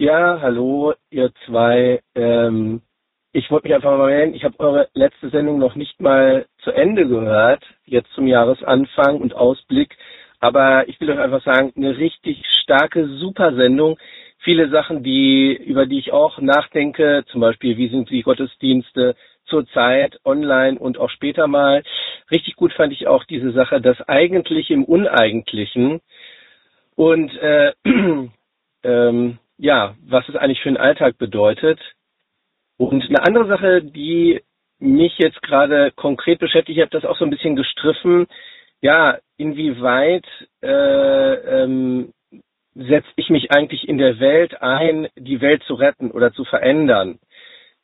Ja, hallo, ihr zwei. Ähm, ich wollte mich einfach mal melden. Ich habe eure letzte Sendung noch nicht mal zu Ende gehört, jetzt zum Jahresanfang und Ausblick. Aber ich will euch einfach sagen, eine richtig starke, super Sendung. Viele Sachen, die, über die ich auch nachdenke, zum Beispiel, wie sind die Gottesdienste zurzeit online und auch später mal. Richtig gut fand ich auch diese Sache, das Eigentliche im Uneigentlichen. Und äh, ähm, ja, was es eigentlich für den Alltag bedeutet. Und eine andere Sache, die mich jetzt gerade konkret beschäftigt, ich habe das auch so ein bisschen gestriffen. Ja, inwieweit äh, ähm, setze ich mich eigentlich in der Welt ein, die Welt zu retten oder zu verändern?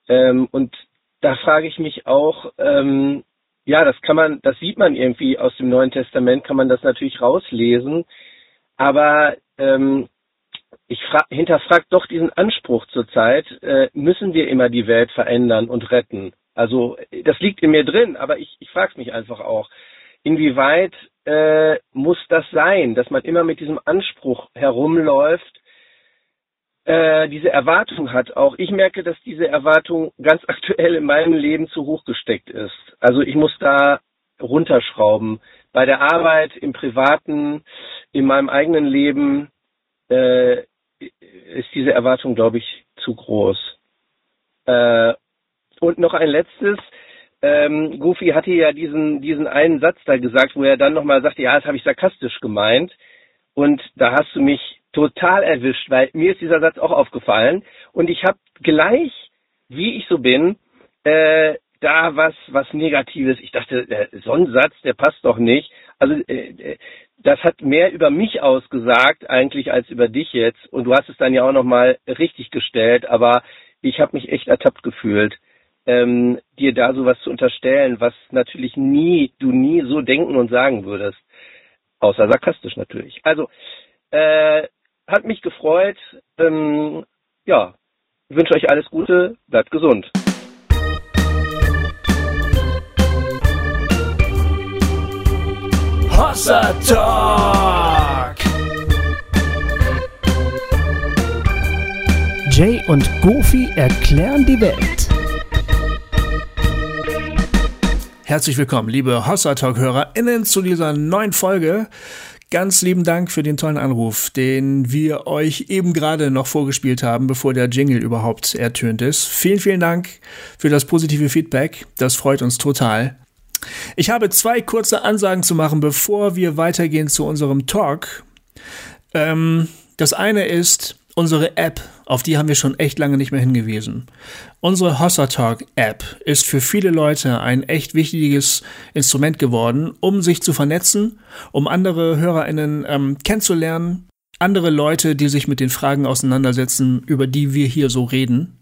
Ähm, und da frage ich mich auch, ähm, ja, das kann man, das sieht man irgendwie aus dem Neuen Testament, kann man das natürlich rauslesen. Aber ähm, ich hinterfrage doch diesen Anspruch zurzeit, äh, müssen wir immer die Welt verändern und retten? Also das liegt in mir drin, aber ich, ich frage mich einfach auch, inwieweit äh, muss das sein, dass man immer mit diesem Anspruch herumläuft, äh, diese Erwartung hat. Auch ich merke, dass diese Erwartung ganz aktuell in meinem Leben zu hoch gesteckt ist. Also ich muss da runterschrauben. Bei der Arbeit, im Privaten, in meinem eigenen Leben äh, ist diese Erwartung, glaube ich, zu groß. Äh, und noch ein letztes. Ähm, Goofy hatte ja diesen, diesen einen Satz da gesagt, wo er dann nochmal sagte, ja, das habe ich sarkastisch gemeint. Und da hast du mich total erwischt, weil mir ist dieser Satz auch aufgefallen. Und ich habe gleich, wie ich so bin, äh, da was, was Negatives. Ich dachte, der, so ein Satz, der passt doch nicht. Also äh, äh, das hat mehr über mich ausgesagt eigentlich als über dich jetzt. Und du hast es dann ja auch nochmal richtig gestellt, aber ich habe mich echt ertappt gefühlt, ähm, dir da sowas zu unterstellen, was natürlich nie, du nie so denken und sagen würdest. Außer sarkastisch natürlich. Also, äh, hat mich gefreut. Ähm, ja, ich wünsche euch alles Gute, bleibt gesund. Hossa Talk. Jay und Goofy erklären die Welt. Herzlich willkommen, liebe Hossa Talk-HörerInnen, zu dieser neuen Folge. Ganz lieben Dank für den tollen Anruf, den wir euch eben gerade noch vorgespielt haben, bevor der Jingle überhaupt ertönt ist. Vielen, vielen Dank für das positive Feedback. Das freut uns total. Ich habe zwei kurze Ansagen zu machen, bevor wir weitergehen zu unserem Talk. Ähm, das eine ist unsere App, auf die haben wir schon echt lange nicht mehr hingewiesen. Unsere Hossa Talk App ist für viele Leute ein echt wichtiges Instrument geworden, um sich zu vernetzen, um andere HörerInnen ähm, kennenzulernen, andere Leute, die sich mit den Fragen auseinandersetzen, über die wir hier so reden.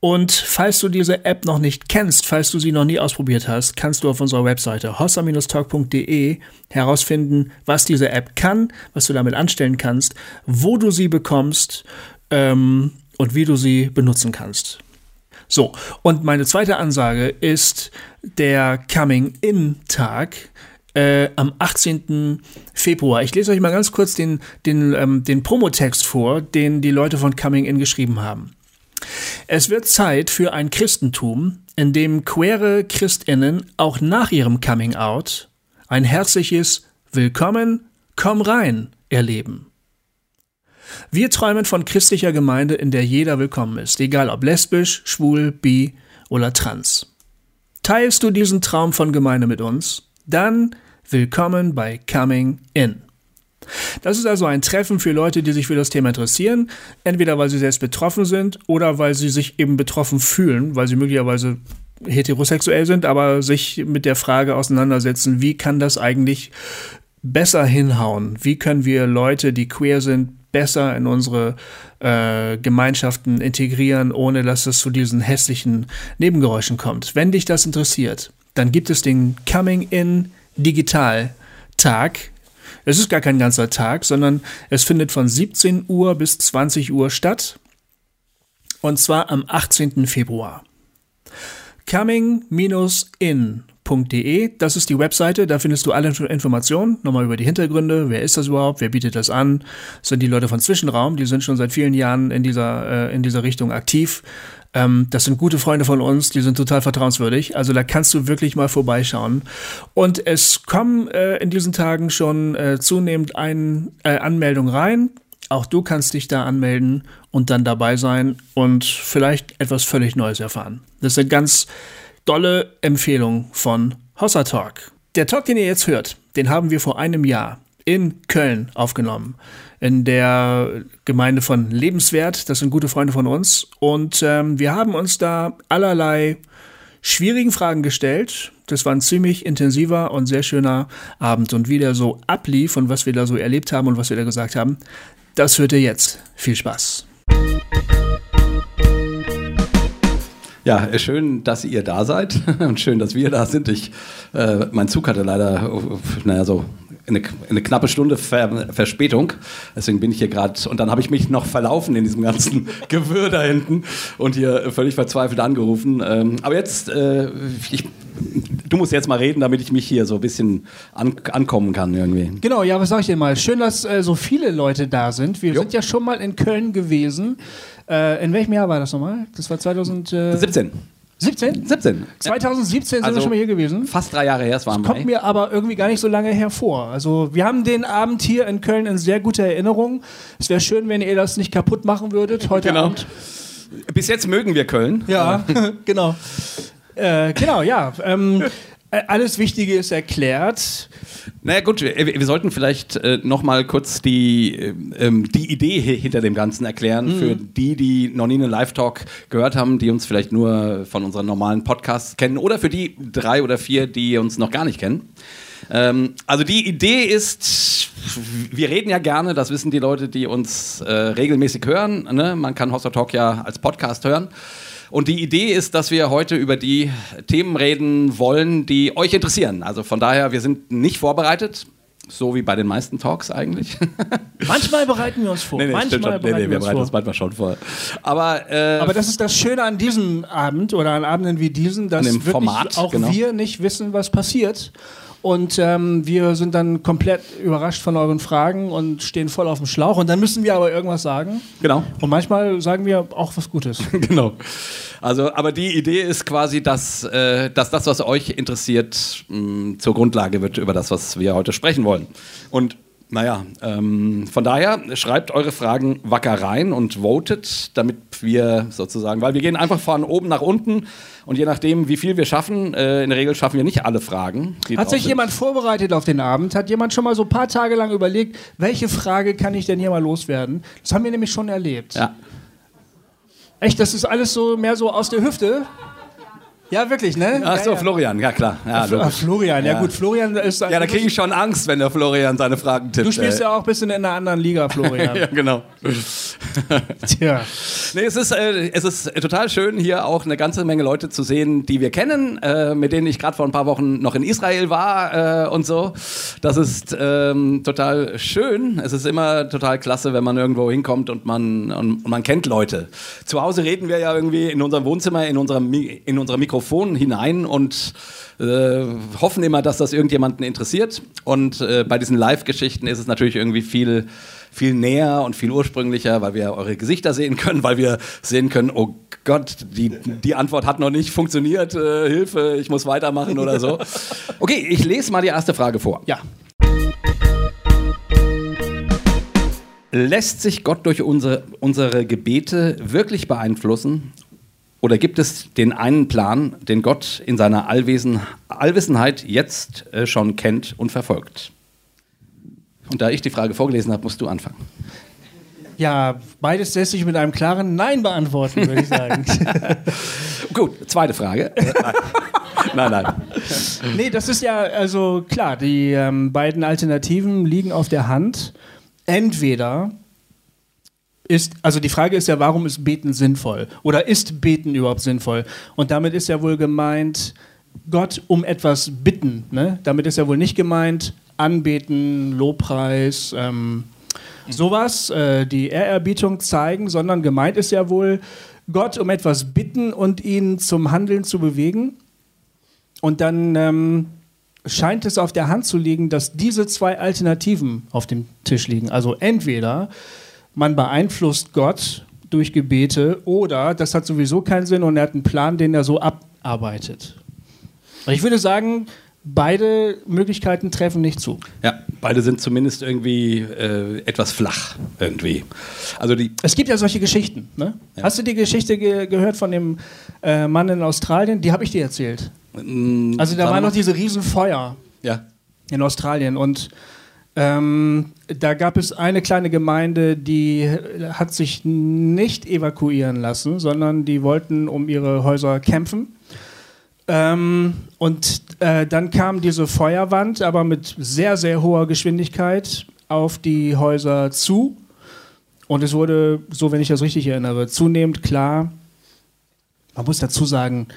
Und falls du diese App noch nicht kennst, falls du sie noch nie ausprobiert hast, kannst du auf unserer Webseite hossa-talk.de herausfinden, was diese App kann, was du damit anstellen kannst, wo du sie bekommst ähm, und wie du sie benutzen kannst. So, und meine zweite Ansage ist der Coming-In-Tag. Äh, am 18. Februar. Ich lese euch mal ganz kurz den, den, ähm, den Promotext vor, den die Leute von Coming In geschrieben haben. Es wird Zeit für ein Christentum, in dem queere Christinnen auch nach ihrem Coming Out ein herzliches Willkommen, komm rein erleben. Wir träumen von christlicher Gemeinde, in der jeder willkommen ist, egal ob lesbisch, schwul, bi oder trans. Teilst du diesen Traum von Gemeinde mit uns? Dann willkommen bei Coming In. Das ist also ein Treffen für Leute, die sich für das Thema interessieren, entweder weil sie selbst betroffen sind oder weil sie sich eben betroffen fühlen, weil sie möglicherweise heterosexuell sind, aber sich mit der Frage auseinandersetzen, wie kann das eigentlich besser hinhauen? Wie können wir Leute, die queer sind, besser in unsere äh, Gemeinschaften integrieren, ohne dass es zu diesen hässlichen Nebengeräuschen kommt? Wenn dich das interessiert, dann gibt es den Coming in Digital Tag es ist gar kein ganzer Tag, sondern es findet von 17 Uhr bis 20 Uhr statt. Und zwar am 18. Februar. Coming-in.de. Das ist die Webseite, da findest du alle Informationen, nochmal über die Hintergründe, wer ist das überhaupt, wer bietet das an, das sind die Leute von Zwischenraum, die sind schon seit vielen Jahren in dieser, äh, in dieser Richtung aktiv. Ähm, das sind gute Freunde von uns, die sind total vertrauenswürdig, also da kannst du wirklich mal vorbeischauen. Und es kommen äh, in diesen Tagen schon äh, zunehmend ein, äh, Anmeldungen rein, auch du kannst dich da anmelden und dann dabei sein und vielleicht etwas völlig Neues erfahren. Das ist eine ganz dolle Empfehlung von Hossa Talk. Der Talk, den ihr jetzt hört, den haben wir vor einem Jahr in Köln aufgenommen. In der Gemeinde von Lebenswert. Das sind gute Freunde von uns. Und ähm, wir haben uns da allerlei schwierigen Fragen gestellt. Das war ein ziemlich intensiver und sehr schöner Abend. Und wie der so ablief und was wir da so erlebt haben und was wir da gesagt haben, das hört ihr jetzt. Viel Spaß. Ja, schön, dass ihr da seid und schön, dass wir da sind. Ich, äh, mein Zug hatte leider, naja, so eine, eine knappe Stunde Ver Verspätung. Deswegen bin ich hier gerade. Und dann habe ich mich noch verlaufen in diesem ganzen Gewirr da hinten und hier völlig verzweifelt angerufen. Ähm, aber jetzt, äh, ich du musst jetzt mal reden, damit ich mich hier so ein bisschen an, ankommen kann irgendwie. Genau, ja, was sag ich dir mal? Schön, dass äh, so viele Leute da sind. Wir jo. sind ja schon mal in Köln gewesen. Äh, in welchem Jahr war das nochmal? Das war 2017. 17? 17. 2017 sind also wir schon mal hier gewesen. Fast drei Jahre her, es war das kommt mir aber irgendwie gar nicht so lange hervor. Also wir haben den Abend hier in Köln in sehr guter Erinnerung. Es wäre schön, wenn ihr das nicht kaputt machen würdet heute genau. Abend. Bis jetzt mögen wir Köln. Ja, genau. Äh, genau, ja. Ähm, äh, alles Wichtige ist erklärt. Naja gut, wir, wir sollten vielleicht äh, noch mal kurz die, äh, ähm, die Idee hinter dem Ganzen erklären mhm. für die, die noch nie einen Live-Talk gehört haben, die uns vielleicht nur von unseren normalen Podcasts kennen oder für die drei oder vier, die uns noch gar nicht kennen. Ähm, also die Idee ist, wir reden ja gerne, das wissen die Leute, die uns äh, regelmäßig hören. Ne? Man kann Hoster Talk ja als Podcast hören. Und die Idee ist, dass wir heute über die Themen reden wollen, die euch interessieren. Also von daher, wir sind nicht vorbereitet. So wie bei den meisten Talks eigentlich. Manchmal bereiten wir uns vor. Nee, nee, manchmal bereiten nee, nee, wir, wir bereiten uns manchmal schon vor. Aber, äh, Aber das ist das Schöne an diesem Abend oder an Abenden wie diesen, dass wirklich Format, auch genau. wir nicht wissen, was passiert. Und ähm, wir sind dann komplett überrascht von euren Fragen und stehen voll auf dem Schlauch. Und dann müssen wir aber irgendwas sagen. Genau. Und manchmal sagen wir auch was Gutes. genau. Also, aber die Idee ist quasi, dass, äh, dass das, was euch interessiert, mh, zur Grundlage wird über das, was wir heute sprechen wollen. Und naja, ähm, von daher schreibt eure Fragen wacker rein und votet, damit wir sozusagen, weil wir gehen einfach von oben nach unten und je nachdem, wie viel wir schaffen, äh, in der Regel schaffen wir nicht alle Fragen. Hat sich jemand vorbereitet auf den Abend? Hat jemand schon mal so ein paar Tage lang überlegt, welche Frage kann ich denn hier mal loswerden? Das haben wir nämlich schon erlebt. Ja. Echt, das ist alles so mehr so aus der Hüfte? Ja, wirklich, ne? Ach so, ja, ja. Florian, ja klar. Ja, Ach, Florian, ja. gut, Florian ist. Ja, da kriege ich schon Angst, wenn der Florian seine Fragen tippt. Du spielst ey. ja auch ein bisschen in einer anderen Liga, Florian. ja, genau. Tja. Nee, es ist, äh, es ist total schön, hier auch eine ganze Menge Leute zu sehen, die wir kennen, äh, mit denen ich gerade vor ein paar Wochen noch in Israel war äh, und so. Das ist ähm, total schön. Es ist immer total klasse, wenn man irgendwo hinkommt und man, und, und man kennt Leute. Zu Hause reden wir ja irgendwie in unserem Wohnzimmer, in unserem, in unserer Mikro Mikrofon hinein und äh, hoffen immer, dass das irgendjemanden interessiert. Und äh, bei diesen Live-Geschichten ist es natürlich irgendwie viel, viel näher und viel ursprünglicher, weil wir eure Gesichter sehen können, weil wir sehen können, oh Gott, die, die Antwort hat noch nicht funktioniert, äh, Hilfe, ich muss weitermachen oder so. Okay, ich lese mal die erste Frage vor. Ja. Lässt sich Gott durch unsere, unsere Gebete wirklich beeinflussen oder gibt es den einen Plan, den Gott in seiner Allwesen, Allwissenheit jetzt äh, schon kennt und verfolgt? Und da ich die Frage vorgelesen habe, musst du anfangen. Ja, beides lässt sich mit einem klaren Nein beantworten, würde ich sagen. Gut, zweite Frage. nein, nein. Nee, das ist ja, also klar, die ähm, beiden Alternativen liegen auf der Hand. Entweder ist, also die Frage ist ja, warum ist Beten sinnvoll? Oder ist Beten überhaupt sinnvoll? Und damit ist ja wohl gemeint, Gott um etwas bitten. Ne? Damit ist ja wohl nicht gemeint, anbeten, Lobpreis, ähm, sowas, äh, die Ehrerbietung zeigen, sondern gemeint ist ja wohl, Gott um etwas bitten und ihn zum Handeln zu bewegen. Und dann ähm, scheint es auf der Hand zu liegen, dass diese zwei Alternativen auf dem Tisch liegen. Also entweder man beeinflusst Gott durch Gebete oder das hat sowieso keinen Sinn und er hat einen Plan, den er so abarbeitet. Ich würde sagen, beide Möglichkeiten treffen nicht zu. Ja, beide sind zumindest irgendwie äh, etwas flach irgendwie. Also die es gibt ja solche Geschichten. Ne? Ja. Hast du die Geschichte ge gehört von dem äh, Mann in Australien? Die habe ich dir erzählt. Mm, also da war noch diese Riesenfeuer ja. in Australien und ähm, da gab es eine kleine Gemeinde, die hat sich nicht evakuieren lassen, sondern die wollten um ihre Häuser kämpfen. Ähm, und äh, dann kam diese Feuerwand, aber mit sehr, sehr hoher Geschwindigkeit auf die Häuser zu. Und es wurde, so wenn ich das richtig erinnere, zunehmend klar, man muss dazu sagen,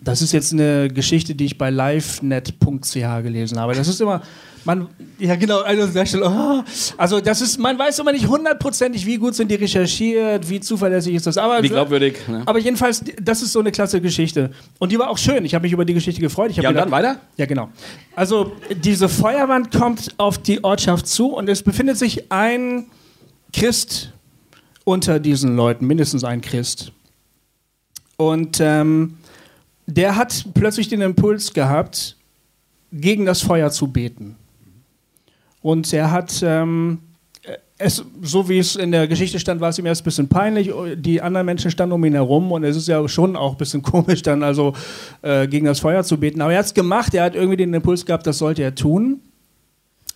das ist jetzt eine Geschichte, die ich bei livenet.ch gelesen habe. Das ist immer, man, ja genau, also, oh, also das ist, man weiß immer nicht hundertprozentig, wie gut sind die recherchiert, wie zuverlässig ist das. Aber, wie glaubwürdig. Ne? Aber jedenfalls, das ist so eine klasse Geschichte. Und die war auch schön. Ich habe mich über die Geschichte gefreut. ja, und gedacht, dann weiter? Ja, genau. Also diese Feuerwand kommt auf die Ortschaft zu und es befindet sich ein Christ unter diesen Leuten, mindestens ein Christ. Und ähm, der hat plötzlich den Impuls gehabt, gegen das Feuer zu beten. Und er hat, ähm, es, so wie es in der Geschichte stand, war es ihm erst ein bisschen peinlich. Die anderen Menschen standen um ihn herum und es ist ja schon auch ein bisschen komisch, dann also äh, gegen das Feuer zu beten. Aber er hat es gemacht, er hat irgendwie den Impuls gehabt, das sollte er tun.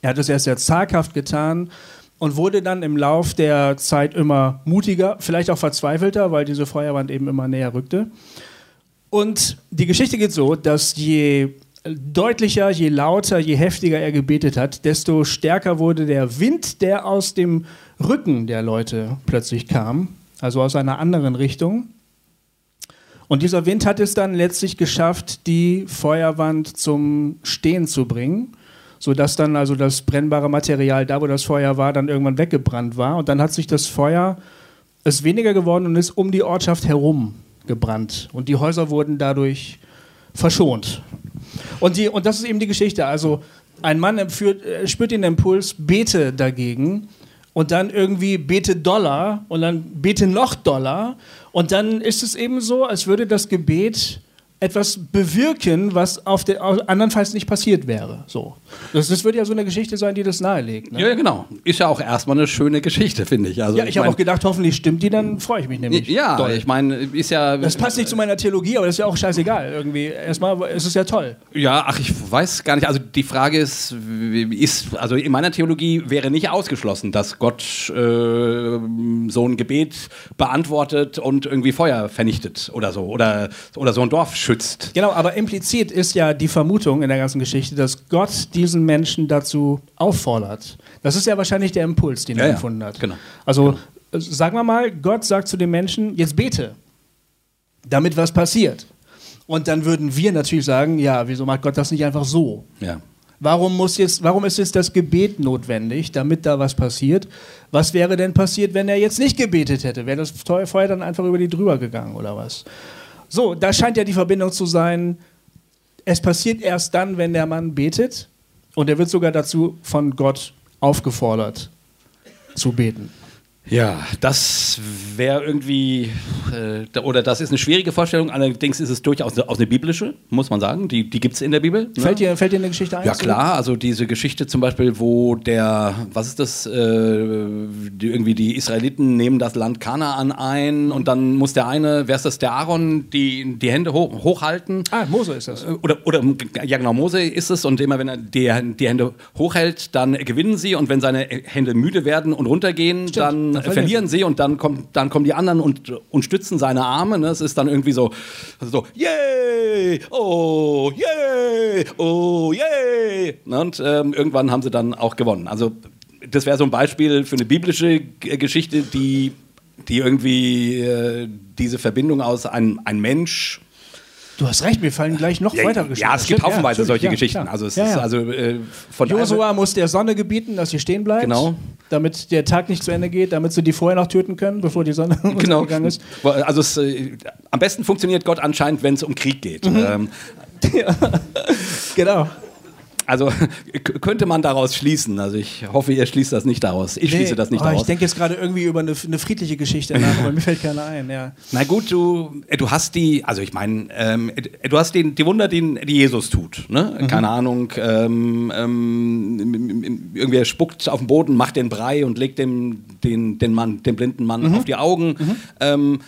Er hat es erst sehr zaghaft getan und wurde dann im Lauf der Zeit immer mutiger, vielleicht auch verzweifelter, weil diese Feuerwand eben immer näher rückte. Und die Geschichte geht so, dass je deutlicher, je lauter, je heftiger er gebetet hat, desto stärker wurde der Wind, der aus dem Rücken der Leute plötzlich kam, also aus einer anderen Richtung. Und dieser Wind hat es dann letztlich geschafft, die Feuerwand zum Stehen zu bringen, sodass dann also das brennbare Material, da wo das Feuer war, dann irgendwann weggebrannt war. Und dann hat sich das Feuer, ist weniger geworden und ist um die Ortschaft herum gebrannt. Und die Häuser wurden dadurch verschont. Und, die, und das ist eben die Geschichte. Also ein Mann führt, äh, spürt den Impuls, bete dagegen und dann irgendwie bete Dollar und dann bete noch Dollar. Und dann ist es eben so, als würde das Gebet etwas bewirken, was auf der andernfalls nicht passiert wäre. So. Das, das würde ja so eine Geschichte sein, die das nahelegt. Ne? Ja, genau. Ist ja auch erstmal eine schöne Geschichte, finde ich. Also, ja, ich, ich habe auch gedacht, hoffentlich stimmt die, dann freue ich mich nämlich. Ja, doll. ich meine, ist ja. Das passt nicht zu meiner Theologie, aber das ist ja auch scheißegal. Irgendwie. Erstmal ist es ja toll. Ja, ach, ich weiß gar nicht. Also die Frage ist, ist also in meiner Theologie wäre nicht ausgeschlossen, dass Gott äh, so ein Gebet beantwortet und irgendwie Feuer vernichtet oder so. Oder, oder so ein Dorf schützt schützt. Genau, aber implizit ist ja die Vermutung in der ganzen Geschichte, dass Gott diesen Menschen dazu auffordert. Das ist ja wahrscheinlich der Impuls, den ja, er empfunden hat. Genau. Also genau. sagen wir mal, Gott sagt zu den Menschen, jetzt bete, damit was passiert. Und dann würden wir natürlich sagen, ja, wieso macht Gott das nicht einfach so? Ja. Warum, muss jetzt, warum ist jetzt das Gebet notwendig, damit da was passiert? Was wäre denn passiert, wenn er jetzt nicht gebetet hätte? Wäre das Feuer dann einfach über die drüber gegangen oder was? So, da scheint ja die Verbindung zu sein, es passiert erst dann, wenn der Mann betet und er wird sogar dazu von Gott aufgefordert zu beten. Ja, das wäre irgendwie, äh, oder das ist eine schwierige Vorstellung, allerdings ist es durchaus eine, eine biblische, muss man sagen. Die, die gibt es in der Bibel. Ne? Fällt, dir, fällt dir eine Geschichte ein? Ja, klar, also diese Geschichte zum Beispiel, wo der, was ist das, äh, die, irgendwie die Israeliten nehmen das Land Kanaan ein und dann muss der eine, wer ist das, der Aaron, die, die Hände hoch, hochhalten. Ah, Mose ist das. Äh, oder, oder, ja genau, Mose ist es und immer wenn er die, die Hände hochhält, dann gewinnen sie und wenn seine Hände müde werden und runtergehen, Stimmt, dann verlieren sie und dann, kommt, dann kommen die anderen und, und stützen seine Arme. Ne? Es ist dann irgendwie so, also so, yay, oh, yay, oh, yay. Ne? Und ähm, irgendwann haben sie dann auch gewonnen. Also das wäre so ein Beispiel für eine biblische Geschichte, die, die irgendwie äh, diese Verbindung aus einem ein Mensch Du hast recht, mir fallen gleich noch ja, weitere Geschichten. Ja, es gibt haufenweise ja, solche ja, Geschichten. Also es ist also äh, von Josua muss der Sonne gebieten, dass sie stehen bleibt. Genau. Damit der Tag nicht zu Ende geht, damit sie die vorher noch töten können, bevor die Sonne genau. gegangen ist. Also es, äh, am besten funktioniert Gott anscheinend, wenn es um Krieg geht. Mhm. Ähm, genau. Also könnte man daraus schließen. Also ich hoffe, ihr schließt das nicht daraus. Ich nee, schließe das nicht oh, daraus. Ich denke jetzt gerade irgendwie über eine, eine, friedliche Geschichte nach, aber mir fällt keiner ein. Ja. Na gut, du, äh, du hast die, also ich meine, ähm, äh, du hast den, die Wunder, die, die Jesus tut. Ne? Mhm. Keine Ahnung, ähm, ähm, irgendwer spuckt auf den Boden, macht den Brei und legt dem, den, den, Mann, den blinden Mann mhm. auf die Augen. Mhm.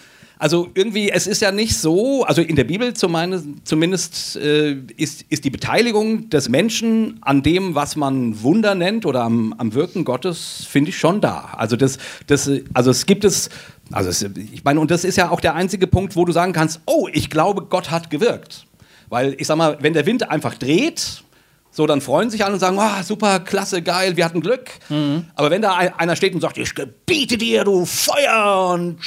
Also irgendwie, es ist ja nicht so, also in der Bibel zumindest äh, ist, ist die Beteiligung des Menschen an dem, was man Wunder nennt oder am, am Wirken Gottes, finde ich schon da. Also das, das, also es gibt es, also es, ich meine, und das ist ja auch der einzige Punkt, wo du sagen kannst, oh, ich glaube, Gott hat gewirkt. Weil ich sag mal, wenn der Wind einfach dreht, so, dann freuen sich alle und sagen, oh, super, klasse, geil, wir hatten Glück. Mhm. Aber wenn da einer steht und sagt, ich gebiete dir, du Feuer und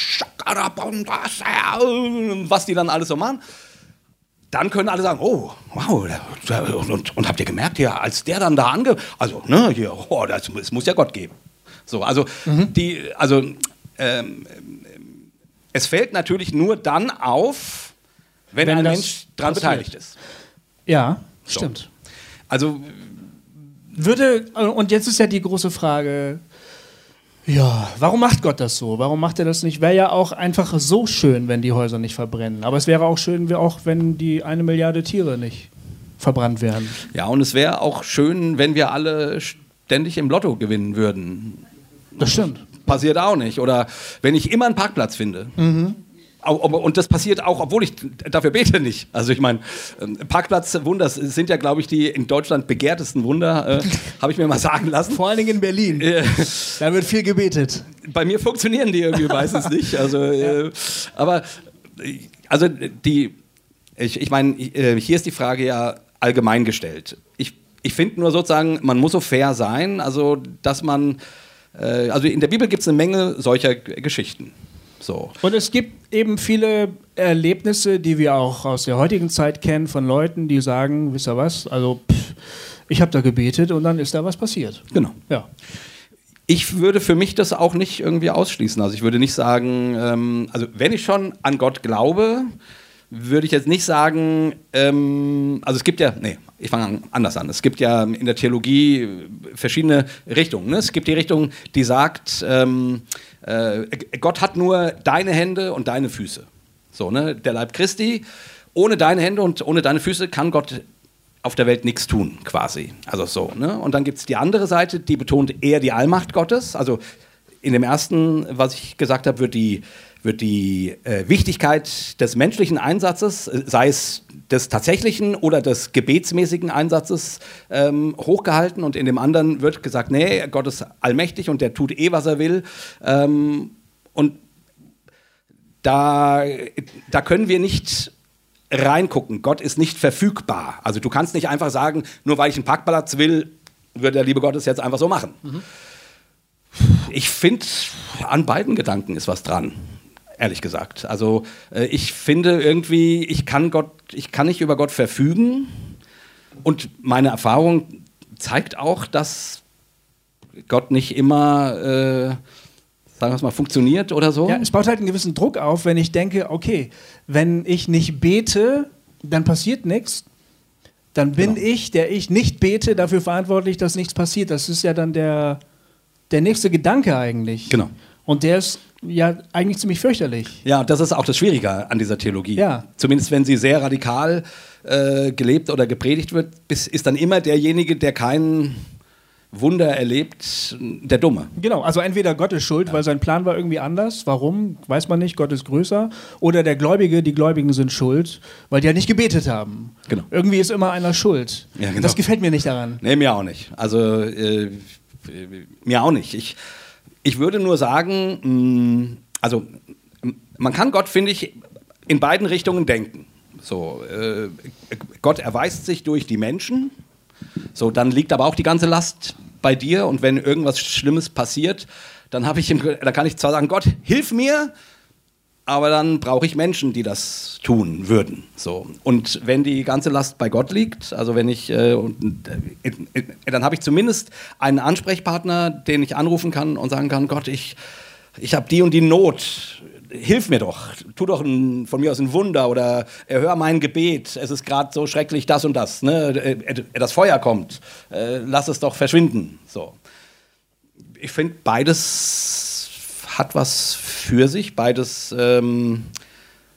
was die dann alles so machen, dann können alle sagen, oh, wow, und, und, und habt ihr gemerkt, ja, als der dann da ange... Also, ne, hier, oh, das, das muss ja Gott geben. So, also, mhm. die, also, ähm, es fällt natürlich nur dann auf, wenn, wenn ein Mensch daran beteiligt ist. Ja, so. stimmt. Also würde, und jetzt ist ja die große Frage, ja, warum macht Gott das so? Warum macht er das nicht? Wäre ja auch einfach so schön, wenn die Häuser nicht verbrennen. Aber es wäre auch schön, auch wenn die eine Milliarde Tiere nicht verbrannt werden. Ja, und es wäre auch schön, wenn wir alle ständig im Lotto gewinnen würden. Das stimmt. Passiert auch nicht. Oder wenn ich immer einen Parkplatz finde. Mhm. Und das passiert auch, obwohl ich dafür bete nicht. Also ich meine, ähm, Parkplatzwunder sind ja, glaube ich, die in Deutschland begehrtesten Wunder, äh, habe ich mir mal sagen lassen. Vor allen Dingen in Berlin. da wird viel gebetet. Bei mir funktionieren die irgendwie meistens nicht. Also, äh, aber also die, ich, ich meine, äh, hier ist die Frage ja allgemein gestellt. Ich, ich finde nur sozusagen, man muss so fair sein, also dass man, äh, also in der Bibel gibt es eine Menge solcher Geschichten. So. Und es gibt eben viele Erlebnisse, die wir auch aus der heutigen Zeit kennen, von Leuten, die sagen, wisst ihr was, also pff, ich habe da gebetet und dann ist da was passiert. Genau. Ja. Ich würde für mich das auch nicht irgendwie ausschließen. Also ich würde nicht sagen, ähm, also wenn ich schon an Gott glaube, würde ich jetzt nicht sagen, ähm, also es gibt ja, nee, ich fange anders an. Es gibt ja in der Theologie verschiedene Richtungen. Ne? Es gibt die Richtung, die sagt, ähm, äh, Gott hat nur deine Hände und deine Füße. So, ne? Der Leib Christi, ohne deine Hände und ohne deine Füße kann Gott auf der Welt nichts tun, quasi. Also so. Ne? Und dann gibt es die andere Seite, die betont eher die Allmacht Gottes. Also in dem ersten, was ich gesagt habe, wird die wird die äh, Wichtigkeit des menschlichen Einsatzes, äh, sei es des tatsächlichen oder des gebetsmäßigen Einsatzes, ähm, hochgehalten und in dem anderen wird gesagt, nee, Gott ist allmächtig und der tut eh, was er will. Ähm, und da, da können wir nicht reingucken. Gott ist nicht verfügbar. Also du kannst nicht einfach sagen, nur weil ich einen Parkplatz will, wird der liebe Gott es jetzt einfach so machen. Mhm. Ich finde, an beiden Gedanken ist was dran ehrlich gesagt. Also äh, ich finde irgendwie, ich kann Gott, ich kann nicht über Gott verfügen und meine Erfahrung zeigt auch, dass Gott nicht immer, äh, sagen wir es mal, funktioniert oder so. Ja, es baut halt einen gewissen Druck auf, wenn ich denke, okay, wenn ich nicht bete, dann passiert nichts. Dann bin genau. ich, der ich nicht bete, dafür verantwortlich, dass nichts passiert. Das ist ja dann der, der nächste Gedanke eigentlich. Genau. Und der ist ja eigentlich ziemlich fürchterlich. Ja, das ist auch das Schwierige an dieser Theologie. Ja. Zumindest wenn sie sehr radikal äh, gelebt oder gepredigt wird, ist dann immer derjenige, der kein Wunder erlebt, der Dumme. Genau, also entweder Gott ist schuld, ja. weil sein Plan war irgendwie anders. Warum? Weiß man nicht, Gott ist größer. Oder der Gläubige, die Gläubigen sind schuld, weil die ja nicht gebetet haben. Genau. Irgendwie ist immer einer schuld. Ja, genau. Das gefällt mir nicht daran. Nee, mir auch nicht. Also, äh, mir auch nicht. Ich ich würde nur sagen, mm, also man kann Gott, finde ich, in beiden Richtungen denken. So, äh, Gott erweist sich durch die Menschen. So, dann liegt aber auch die ganze Last bei dir und wenn irgendwas Schlimmes passiert, dann ich, da kann ich zwar sagen, Gott, hilf mir, aber dann brauche ich Menschen, die das tun würden. So. Und wenn die ganze Last bei Gott liegt, also wenn ich, äh, äh, äh, dann habe ich zumindest einen Ansprechpartner, den ich anrufen kann und sagen kann, Gott, ich, ich habe die und die Not, hilf mir doch, tu doch ein, von mir aus ein Wunder oder erhör mein Gebet, es ist gerade so schrecklich das und das, ne? Äh, das Feuer kommt, äh, lass es doch verschwinden. So. Ich finde, beides hat was für sich, beides, ähm,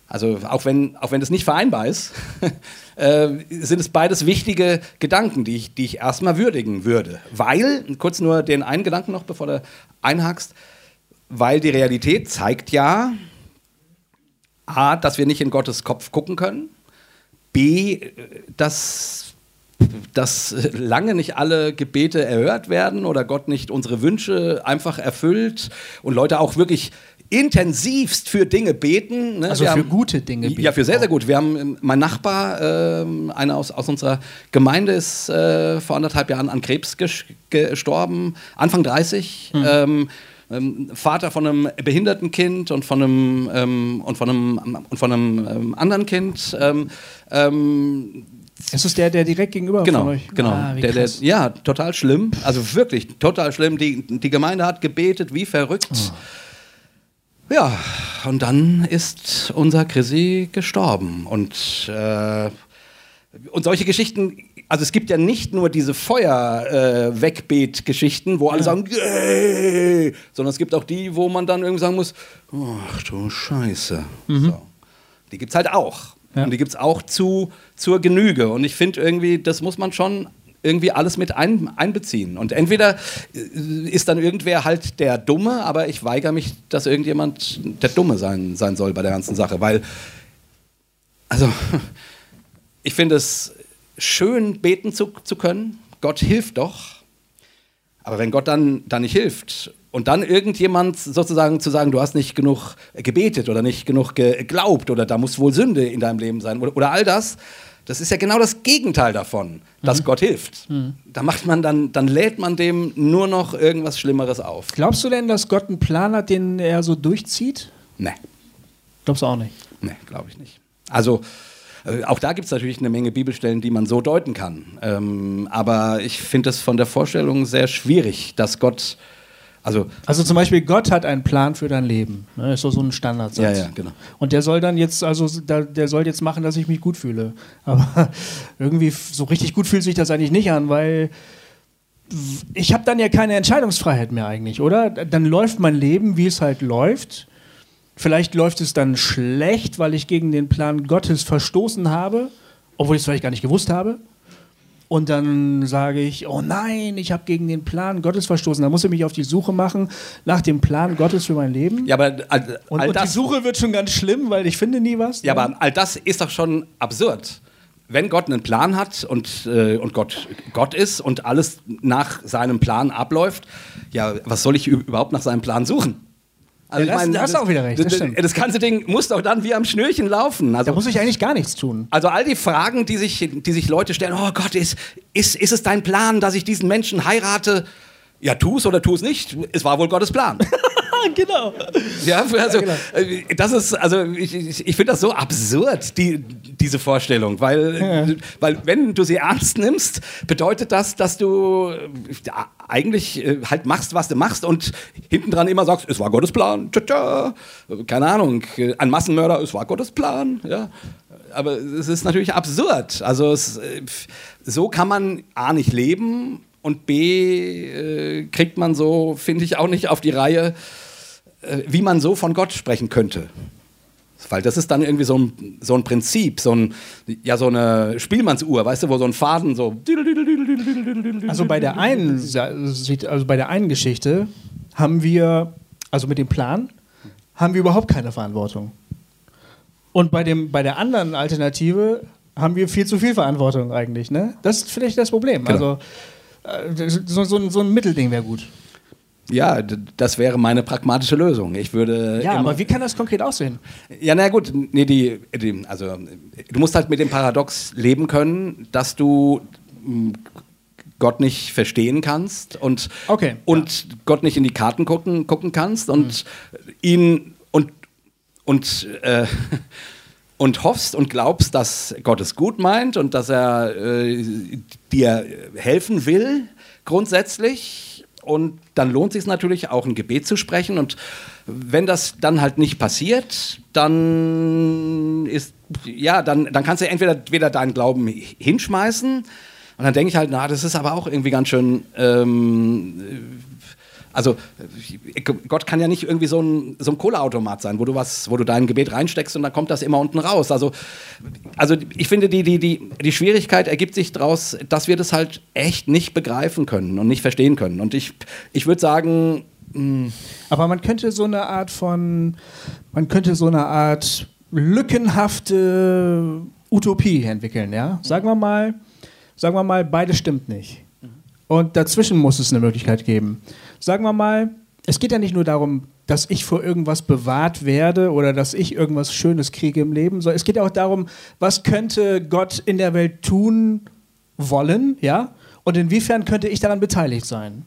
also auch wenn, auch wenn es nicht vereinbar ist, äh, sind es beides wichtige Gedanken, die ich, die ich erstmal würdigen würde. Weil, kurz nur den einen Gedanken noch, bevor du einhakst, weil die Realität zeigt ja, A, dass wir nicht in Gottes Kopf gucken können, B, dass, dass lange nicht alle Gebete erhört werden oder Gott nicht unsere Wünsche einfach erfüllt und Leute auch wirklich intensivst für Dinge beten. Ne? Also wir für haben, gute Dinge beten. Ja, für sehr, sehr gut. Wir haben, ähm, mein Nachbar, äh, einer aus, aus unserer Gemeinde, ist äh, vor anderthalb Jahren an Krebs gestorben, Anfang 30. Mhm. Ähm, ähm, Vater von einem behinderten Kind und von einem, ähm, und von einem, und von einem ähm, anderen Kind. Ist es der, der direkt gegenüber genau, von euch? Genau, ah, der, der, ja, total schlimm. Also wirklich total schlimm. Die, die Gemeinde hat gebetet, wie verrückt. Oh. Ja, und dann ist unser Chrissy gestorben. Und, äh, und solche Geschichten also es gibt ja nicht nur diese Feuer-Wegbeet-Geschichten, äh, wo alle ja. sagen, Yay! sondern es gibt auch die, wo man dann irgendwie sagen muss, ach du Scheiße. Mhm. So. Die gibt es halt auch. Ja. Und die gibt es auch zu, zur Genüge. Und ich finde irgendwie, das muss man schon irgendwie alles mit ein, einbeziehen. Und entweder äh, ist dann irgendwer halt der Dumme, aber ich weigere mich, dass irgendjemand der Dumme sein, sein soll bei der ganzen Sache. Weil, also, ich finde es schön beten zu, zu können. Gott hilft doch. Aber wenn Gott dann, dann nicht hilft und dann irgendjemand sozusagen zu sagen, du hast nicht genug gebetet oder nicht genug geglaubt oder da muss wohl Sünde in deinem Leben sein oder, oder all das, das ist ja genau das Gegenteil davon, dass mhm. Gott hilft. Mhm. Da macht man dann, dann lädt man dem nur noch irgendwas Schlimmeres auf. Glaubst du denn, dass Gott einen Plan hat, den er so durchzieht? Nee. Glaubst du auch nicht? Nee, glaube ich nicht. Also, äh, auch da gibt es natürlich eine Menge Bibelstellen, die man so deuten kann. Ähm, aber ich finde es von der Vorstellung sehr schwierig, dass Gott. Also, also zum Beispiel, Gott hat einen Plan für dein Leben. Das ne? ist so, so ein Standardsatz. Ja, ja, genau. Und der soll dann jetzt, also der soll jetzt machen, dass ich mich gut fühle. Aber irgendwie so richtig gut fühlt sich das eigentlich nicht an, weil ich habe dann ja keine Entscheidungsfreiheit mehr eigentlich, oder? Dann läuft mein Leben, wie es halt läuft. Vielleicht läuft es dann schlecht, weil ich gegen den Plan Gottes verstoßen habe, obwohl ich es vielleicht gar nicht gewusst habe. Und dann sage ich, oh nein, ich habe gegen den Plan Gottes verstoßen. Da muss ich mich auf die Suche machen nach dem Plan Gottes für mein Leben. Ja, aber all, und, all und die Suche wird schon ganz schlimm, weil ich finde nie was. Ja, ne? aber all das ist doch schon absurd. Wenn Gott einen Plan hat und, äh, und Gott Gott ist und alles nach seinem Plan abläuft, ja, was soll ich überhaupt nach seinem Plan suchen? Also ja, das, ich mein, hast du auch wieder recht. Das, das, das, ganze Ding muss doch dann wie am Schnürchen laufen. Also, da muss ich eigentlich gar nichts tun. Also all die Fragen, die sich, die sich Leute stellen, oh Gott, ist, ist, ist es dein Plan, dass ich diesen Menschen heirate? Ja, tu es oder tu es nicht. Es war wohl Gottes Plan. genau. Ja, also, genau. Äh, das ist, also ich, ich finde das so absurd, die, diese Vorstellung, weil, ja. weil wenn du sie ernst nimmst, bedeutet das, dass du ja, eigentlich äh, halt machst, was du machst und hinten dran immer sagst, es war Gottes Plan, tja, tja. keine Ahnung, ein Massenmörder, es war Gottes Plan, ja. Aber es ist natürlich absurd. Also es, äh, so kann man A nicht leben und B äh, kriegt man so, finde ich, auch nicht auf die Reihe, äh, wie man so von Gott sprechen könnte. Weil das ist dann irgendwie so ein, so ein Prinzip, so, ein, ja, so eine Spielmannsuhr, weißt du, wo so ein Faden so. Also bei der einen, also bei der einen Geschichte haben wir, also mit dem Plan, haben wir überhaupt keine Verantwortung. Und bei, dem, bei der anderen Alternative haben wir viel zu viel Verantwortung eigentlich. Ne? Das ist vielleicht das Problem. Genau. Also äh, so, so, so ein Mittelding wäre gut. Ja, das wäre meine pragmatische Lösung. Ich würde. Ja, aber wie kann das konkret aussehen? Ja, na gut, nee, die, die, also du musst halt mit dem Paradox leben können, dass du hm, Gott nicht verstehen kannst und, okay, und ja. Gott nicht in die Karten gucken, gucken kannst und mhm. ihn und, und, äh, und hoffst und glaubst, dass Gott es gut meint und dass er äh, dir helfen will, grundsätzlich und dann lohnt sich natürlich auch ein Gebet zu sprechen. Und wenn das dann halt nicht passiert, dann ist ja, dann, dann kannst du entweder wieder deinen Glauben hinschmeißen. Und dann denke ich halt, na, das ist aber auch irgendwie ganz schön ähm, also Gott kann ja nicht irgendwie so ein, so ein Kohleautomat sein, wo du was, wo du dein Gebet reinsteckst und dann kommt das immer unten raus. Also, also ich finde, die, die, die, die Schwierigkeit ergibt sich daraus, dass wir das halt echt nicht begreifen können und nicht verstehen können. Und ich, ich würde sagen. Mh, hm, Aber man könnte so eine Art von, man könnte so eine Art lückenhafte Utopie entwickeln, ja? Sagen wir mal, sagen wir mal, beides stimmt nicht. Und dazwischen muss es eine Möglichkeit geben sagen wir mal, es geht ja nicht nur darum, dass ich vor irgendwas bewahrt werde oder dass ich irgendwas Schönes kriege im Leben, sondern es geht auch darum, was könnte Gott in der Welt tun wollen, ja? Und inwiefern könnte ich daran beteiligt sein?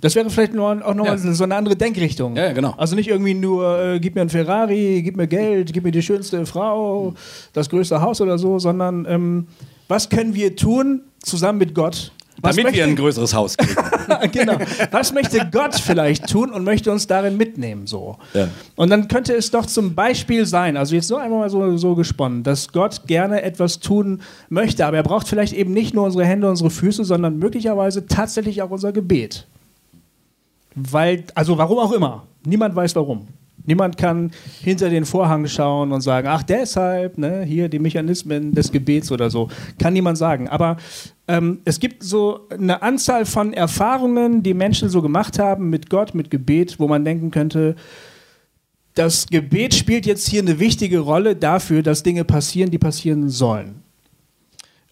Das wäre vielleicht nur, auch nochmal ja. so eine andere Denkrichtung. Ja, genau. Also nicht irgendwie nur, äh, gib mir ein Ferrari, gib mir Geld, gib mir die schönste Frau, das größte Haus oder so, sondern ähm, was können wir tun zusammen mit Gott, was Damit möchte, wir ein größeres Haus kriegen. genau. Was möchte Gott vielleicht tun und möchte uns darin mitnehmen? So. Ja. Und dann könnte es doch zum Beispiel sein, also jetzt nur einmal mal so, so gesponnen, dass Gott gerne etwas tun möchte, aber er braucht vielleicht eben nicht nur unsere Hände, unsere Füße, sondern möglicherweise tatsächlich auch unser Gebet. Weil, also warum auch immer. Niemand weiß warum. Niemand kann hinter den Vorhang schauen und sagen, ach deshalb, ne, hier die Mechanismen des Gebets oder so. Kann niemand sagen. Aber ähm, es gibt so eine Anzahl von Erfahrungen, die Menschen so gemacht haben mit Gott, mit Gebet, wo man denken könnte, das Gebet spielt jetzt hier eine wichtige Rolle dafür, dass Dinge passieren, die passieren sollen.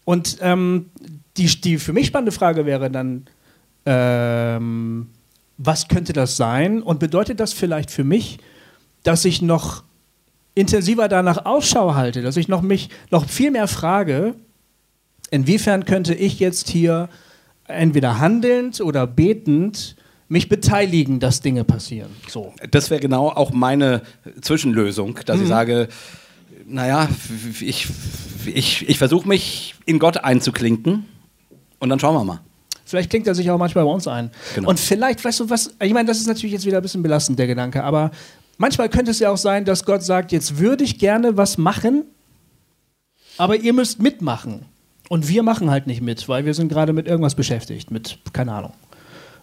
Und ähm, die, die für mich spannende Frage wäre dann, ähm, was könnte das sein? Und bedeutet das vielleicht für mich, dass ich noch intensiver danach Ausschau halte, dass ich noch mich noch viel mehr frage, inwiefern könnte ich jetzt hier entweder handelnd oder betend mich beteiligen, dass Dinge passieren. So. Das wäre genau auch meine Zwischenlösung, dass mhm. ich sage, naja, ich, ich, ich versuche mich in Gott einzuklinken und dann schauen wir mal. Vielleicht klingt er sich auch manchmal bei uns ein. Genau. Und vielleicht, weißt du was, ich meine, das ist natürlich jetzt wieder ein bisschen belastend, der Gedanke, aber manchmal könnte es ja auch sein, dass Gott sagt, jetzt würde ich gerne was machen, aber ihr müsst mitmachen. Und wir machen halt nicht mit, weil wir sind gerade mit irgendwas beschäftigt, mit, keine Ahnung.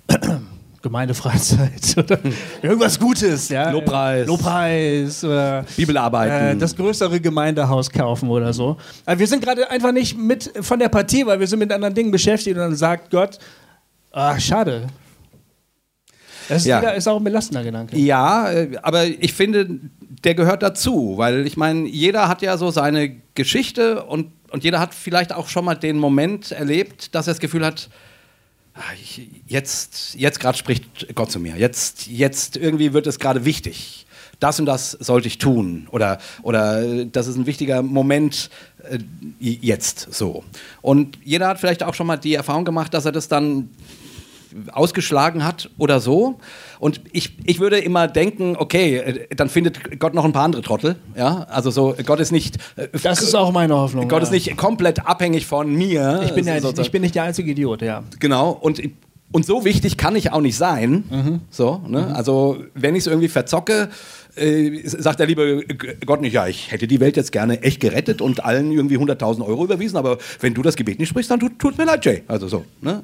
Gemeindefreizeit oder irgendwas Gutes, ja. Lobpreis. Lobpreis oder Bibelarbeiten. Äh, das größere Gemeindehaus kaufen oder so. Aber wir sind gerade einfach nicht mit von der Partie, weil wir sind mit anderen Dingen beschäftigt und dann sagt Gott, ach, schade, das ist, ja. wieder, ist auch ein belastender Gedanke. Ja, äh, aber ich finde, der gehört dazu, weil ich meine, jeder hat ja so seine Geschichte und, und jeder hat vielleicht auch schon mal den Moment erlebt, dass er das Gefühl hat, ah, jetzt, jetzt gerade spricht Gott zu mir, jetzt, jetzt irgendwie wird es gerade wichtig. Das und das sollte ich tun oder, oder das ist ein wichtiger Moment äh, jetzt so. Und jeder hat vielleicht auch schon mal die Erfahrung gemacht, dass er das dann ausgeschlagen hat oder so. Und ich, ich würde immer denken, okay, äh, dann findet Gott noch ein paar andere Trottel. Ja, also so, Gott ist nicht. Äh, das ist auch meine Hoffnung. Gott ja. ist nicht komplett abhängig von mir. Ich bin, ja, so, ich bin nicht der einzige Idiot, ja. Genau. Und und so wichtig kann ich auch nicht sein. Mhm. So, ne? Mhm. Also, wenn ich es irgendwie verzocke, äh, sagt der liebe Gott nicht, ja, ich hätte die Welt jetzt gerne echt gerettet und allen irgendwie 100.000 Euro überwiesen, aber wenn du das Gebet nicht sprichst, dann tut, tut mir leid, Jay. Also so. Ne?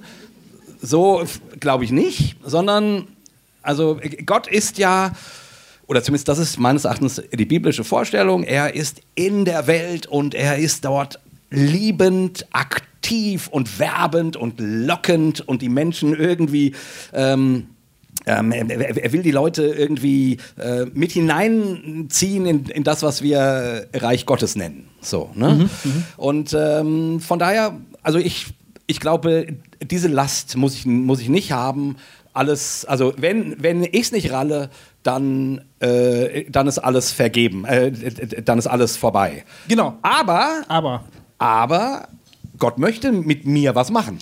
So glaube ich nicht, sondern also Gott ist ja, oder zumindest das ist meines Erachtens die biblische Vorstellung, er ist in der Welt und er ist dort liebend, aktiv und werbend und lockend und die Menschen irgendwie. Ähm, ähm, er, will die Leute irgendwie äh, mit hineinziehen in, in, das, was wir Reich Gottes nennen. So, ne? Mhm, mhm. und ähm, von daher, also ich ich glaube, diese Last muss ich, muss ich nicht haben. Alles, also wenn, wenn ich es nicht ralle, dann, äh, dann ist alles vergeben, äh, dann ist alles vorbei. Genau. Aber, aber, aber Gott möchte mit mir was machen.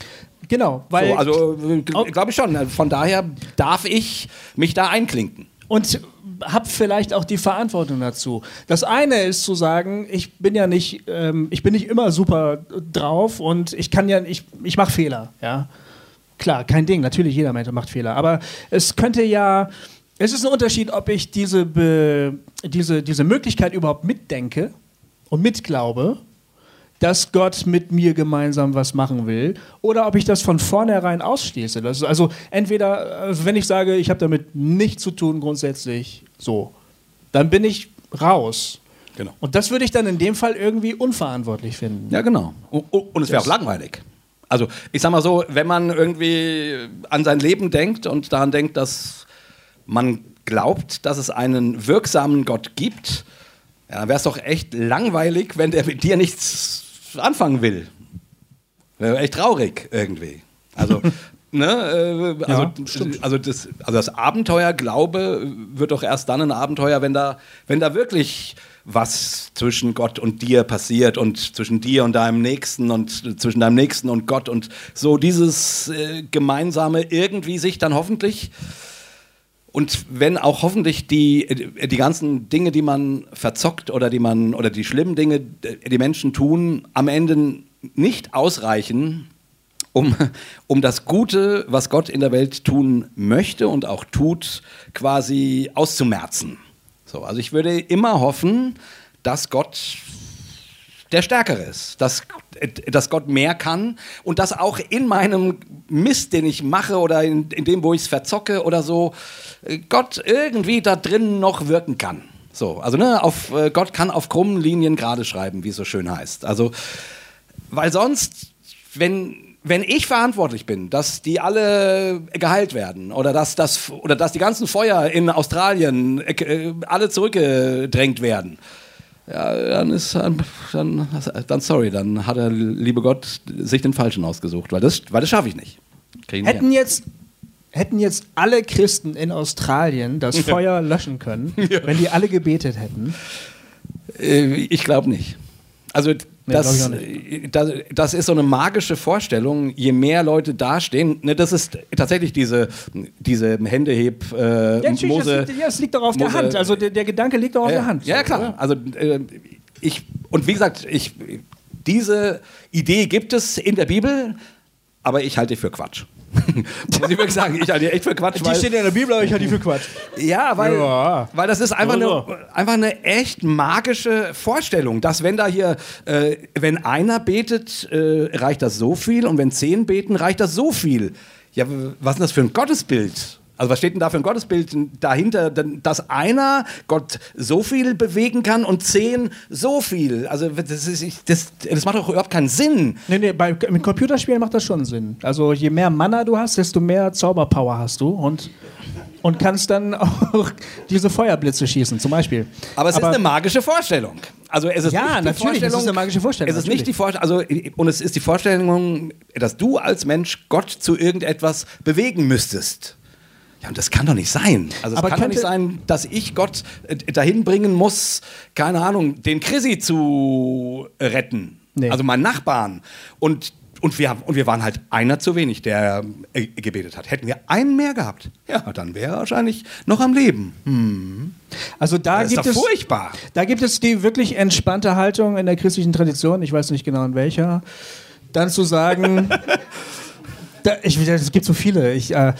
Genau, weil. So, also glaube ich schon. Von daher darf ich mich da einklinken. Und habe vielleicht auch die Verantwortung dazu. Das eine ist zu sagen, ich bin ja nicht, ähm, ich bin nicht immer super drauf und ich kann ja, ich, ich mache Fehler, ja. klar, kein Ding. Natürlich, jeder Mensch macht Fehler. Aber es könnte ja, es ist ein Unterschied, ob ich diese, Be, diese, diese Möglichkeit überhaupt mitdenke und mitglaube, dass Gott mit mir gemeinsam was machen will, oder ob ich das von vornherein ausschließe. Das ist also entweder, also wenn ich sage, ich habe damit nichts zu tun grundsätzlich, so, dann bin ich raus. Genau. Und das würde ich dann in dem Fall irgendwie unverantwortlich finden. Ja, genau. Und, es wäre auch langweilig. Also ich sag mal so, wenn man irgendwie an sein Leben denkt und daran denkt, dass man glaubt, dass es einen wirksamen Gott gibt, ja, dann wäre es doch echt langweilig, wenn der mit dir nichts anfangen will. Echt traurig irgendwie. Also, ne, äh, also, ja, also, das, also das Abenteuerglaube wird doch erst dann ein Abenteuer, wenn da, wenn da wirklich was zwischen Gott und dir passiert und zwischen dir und deinem Nächsten und zwischen deinem Nächsten und Gott und so dieses äh, gemeinsame irgendwie sich dann hoffentlich und wenn auch hoffentlich die, äh, die ganzen Dinge, die man verzockt oder die man oder die schlimmen Dinge, äh, die Menschen tun, am Ende nicht ausreichen, um, um das Gute, was Gott in der Welt tun möchte und auch tut, quasi auszumerzen. So, also ich würde immer hoffen, dass Gott der Stärkere ist, dass, dass Gott mehr kann und dass auch in meinem Mist, den ich mache oder in, in dem, wo ich es verzocke oder so, Gott irgendwie da drin noch wirken kann. So, also ne, auf, äh, Gott kann auf krummen Linien gerade schreiben, wie es so schön heißt. Also, weil sonst, wenn wenn ich verantwortlich bin, dass die alle geheilt werden oder dass, das, oder dass die ganzen Feuer in Australien äh, alle zurückgedrängt werden, ja, dann ist dann, dann sorry, dann hat der liebe Gott sich den Falschen ausgesucht, weil das, weil das schaffe ich nicht. Ich hätten nicht jetzt hätten jetzt alle Christen in Australien das Feuer löschen können, wenn die alle gebetet hätten? Äh, ich glaube nicht. Also nee, das, das, ist so eine magische Vorstellung, je mehr Leute dastehen. Ne, das ist tatsächlich diese, diese Händeheb äh, ja, Mose. Das, das liegt doch auf Mose, der Hand. Also der, der Gedanke liegt doch auf äh, der Hand. Ja, klar. Oder? Also äh, ich und wie gesagt, ich, diese Idee gibt es in der Bibel, aber ich halte für Quatsch. Muss ich wirklich sagen, ich halte die echt für Quatsch. Die steht ja in der Bibel, aber ich halte die für Quatsch. Ja, weil, ja. weil das ist einfach, eine, einfach eine echt magische Vorstellung, dass wenn da hier, äh, wenn einer betet, äh, reicht das so viel und wenn zehn beten, reicht das so viel. Ja, was ist das für ein Gottesbild? Also was steht denn da für ein Gottesbild dahinter, dass einer Gott so viel bewegen kann und zehn so viel? Also das, ist, das, das macht doch überhaupt keinen Sinn. Nee, nee, bei, mit Computerspielen macht das schon Sinn. Also je mehr Mana du hast, desto mehr Zauberpower hast du und, und kannst dann auch diese Feuerblitze schießen zum Beispiel. Aber es Aber, ist eine magische Vorstellung. Also es ist ja, nicht natürlich, es ist eine magische Vorstellung. Es ist natürlich. nicht die Vorstellung, also und es ist die Vorstellung, dass du als Mensch Gott zu irgendetwas bewegen müsstest. Ja, und das kann doch nicht sein. Also es Aber kann doch nicht sein, dass ich Gott äh, dahin bringen muss, keine Ahnung, den Chrissy zu retten. Nee. Also meinen Nachbarn. Und und wir, und wir waren halt einer zu wenig, der äh, gebetet hat. Hätten wir einen mehr gehabt, ja, dann wäre er wahrscheinlich noch am Leben. Hm. Also da das gibt ist es furchtbar. Da gibt es die wirklich entspannte Haltung in der christlichen Tradition. Ich weiß nicht genau in welcher. Dann zu sagen, da, ich, es gibt so viele. Ich, äh, äh,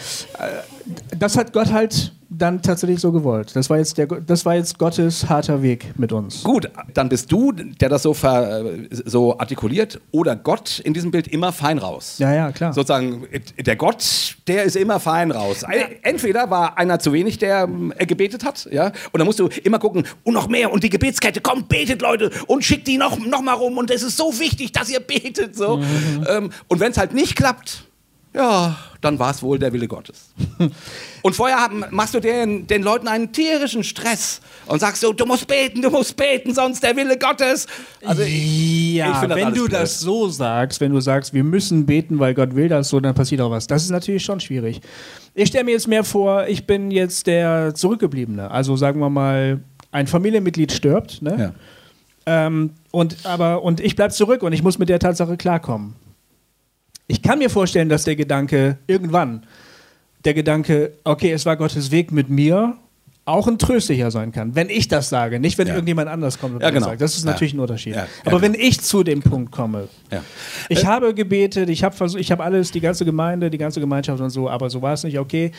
das hat Gott halt dann tatsächlich so gewollt. Das war, jetzt der, das war jetzt Gottes harter Weg mit uns. Gut, dann bist du, der das so, ver, so artikuliert, oder Gott in diesem Bild immer fein raus. Ja, ja, klar. Sozusagen, der Gott, der ist immer fein raus. Entweder war einer zu wenig, der äh, gebetet hat, ja, und dann musst du immer gucken, und noch mehr, und die Gebetskette, kommt, betet, Leute, und schickt die noch, noch mal rum, und es ist so wichtig, dass ihr betet, so. Mhm. Ähm, und wenn es halt nicht klappt, ja, dann war es wohl der Wille Gottes. und vorher haben, machst du den, den Leuten einen tierischen Stress und sagst so, du musst beten, du musst beten, sonst der Wille Gottes. Also ja, ich wenn du blöd. das so sagst, wenn du sagst, wir müssen beten, weil Gott will das so, dann passiert auch was. Das ist natürlich schon schwierig. Ich stelle mir jetzt mehr vor, ich bin jetzt der Zurückgebliebene. Also sagen wir mal, ein Familienmitglied stirbt, ne? Ja. Ähm, und, aber, und ich bleibe zurück und ich muss mit der Tatsache klarkommen. Ich kann mir vorstellen, dass der Gedanke irgendwann, der Gedanke, okay, es war Gottes Weg mit mir, auch ein tröstlicher sein kann, wenn ich das sage, nicht wenn ja. irgendjemand anders kommt und ja, genau. sagt. Das ist natürlich ein Unterschied. Aber wenn genau. ich zu dem Punkt komme, ich äh, habe gebetet, ich habe versucht, ich habe alles, die ganze Gemeinde, die ganze Gemeinschaft und so, aber so war es nicht. Okay,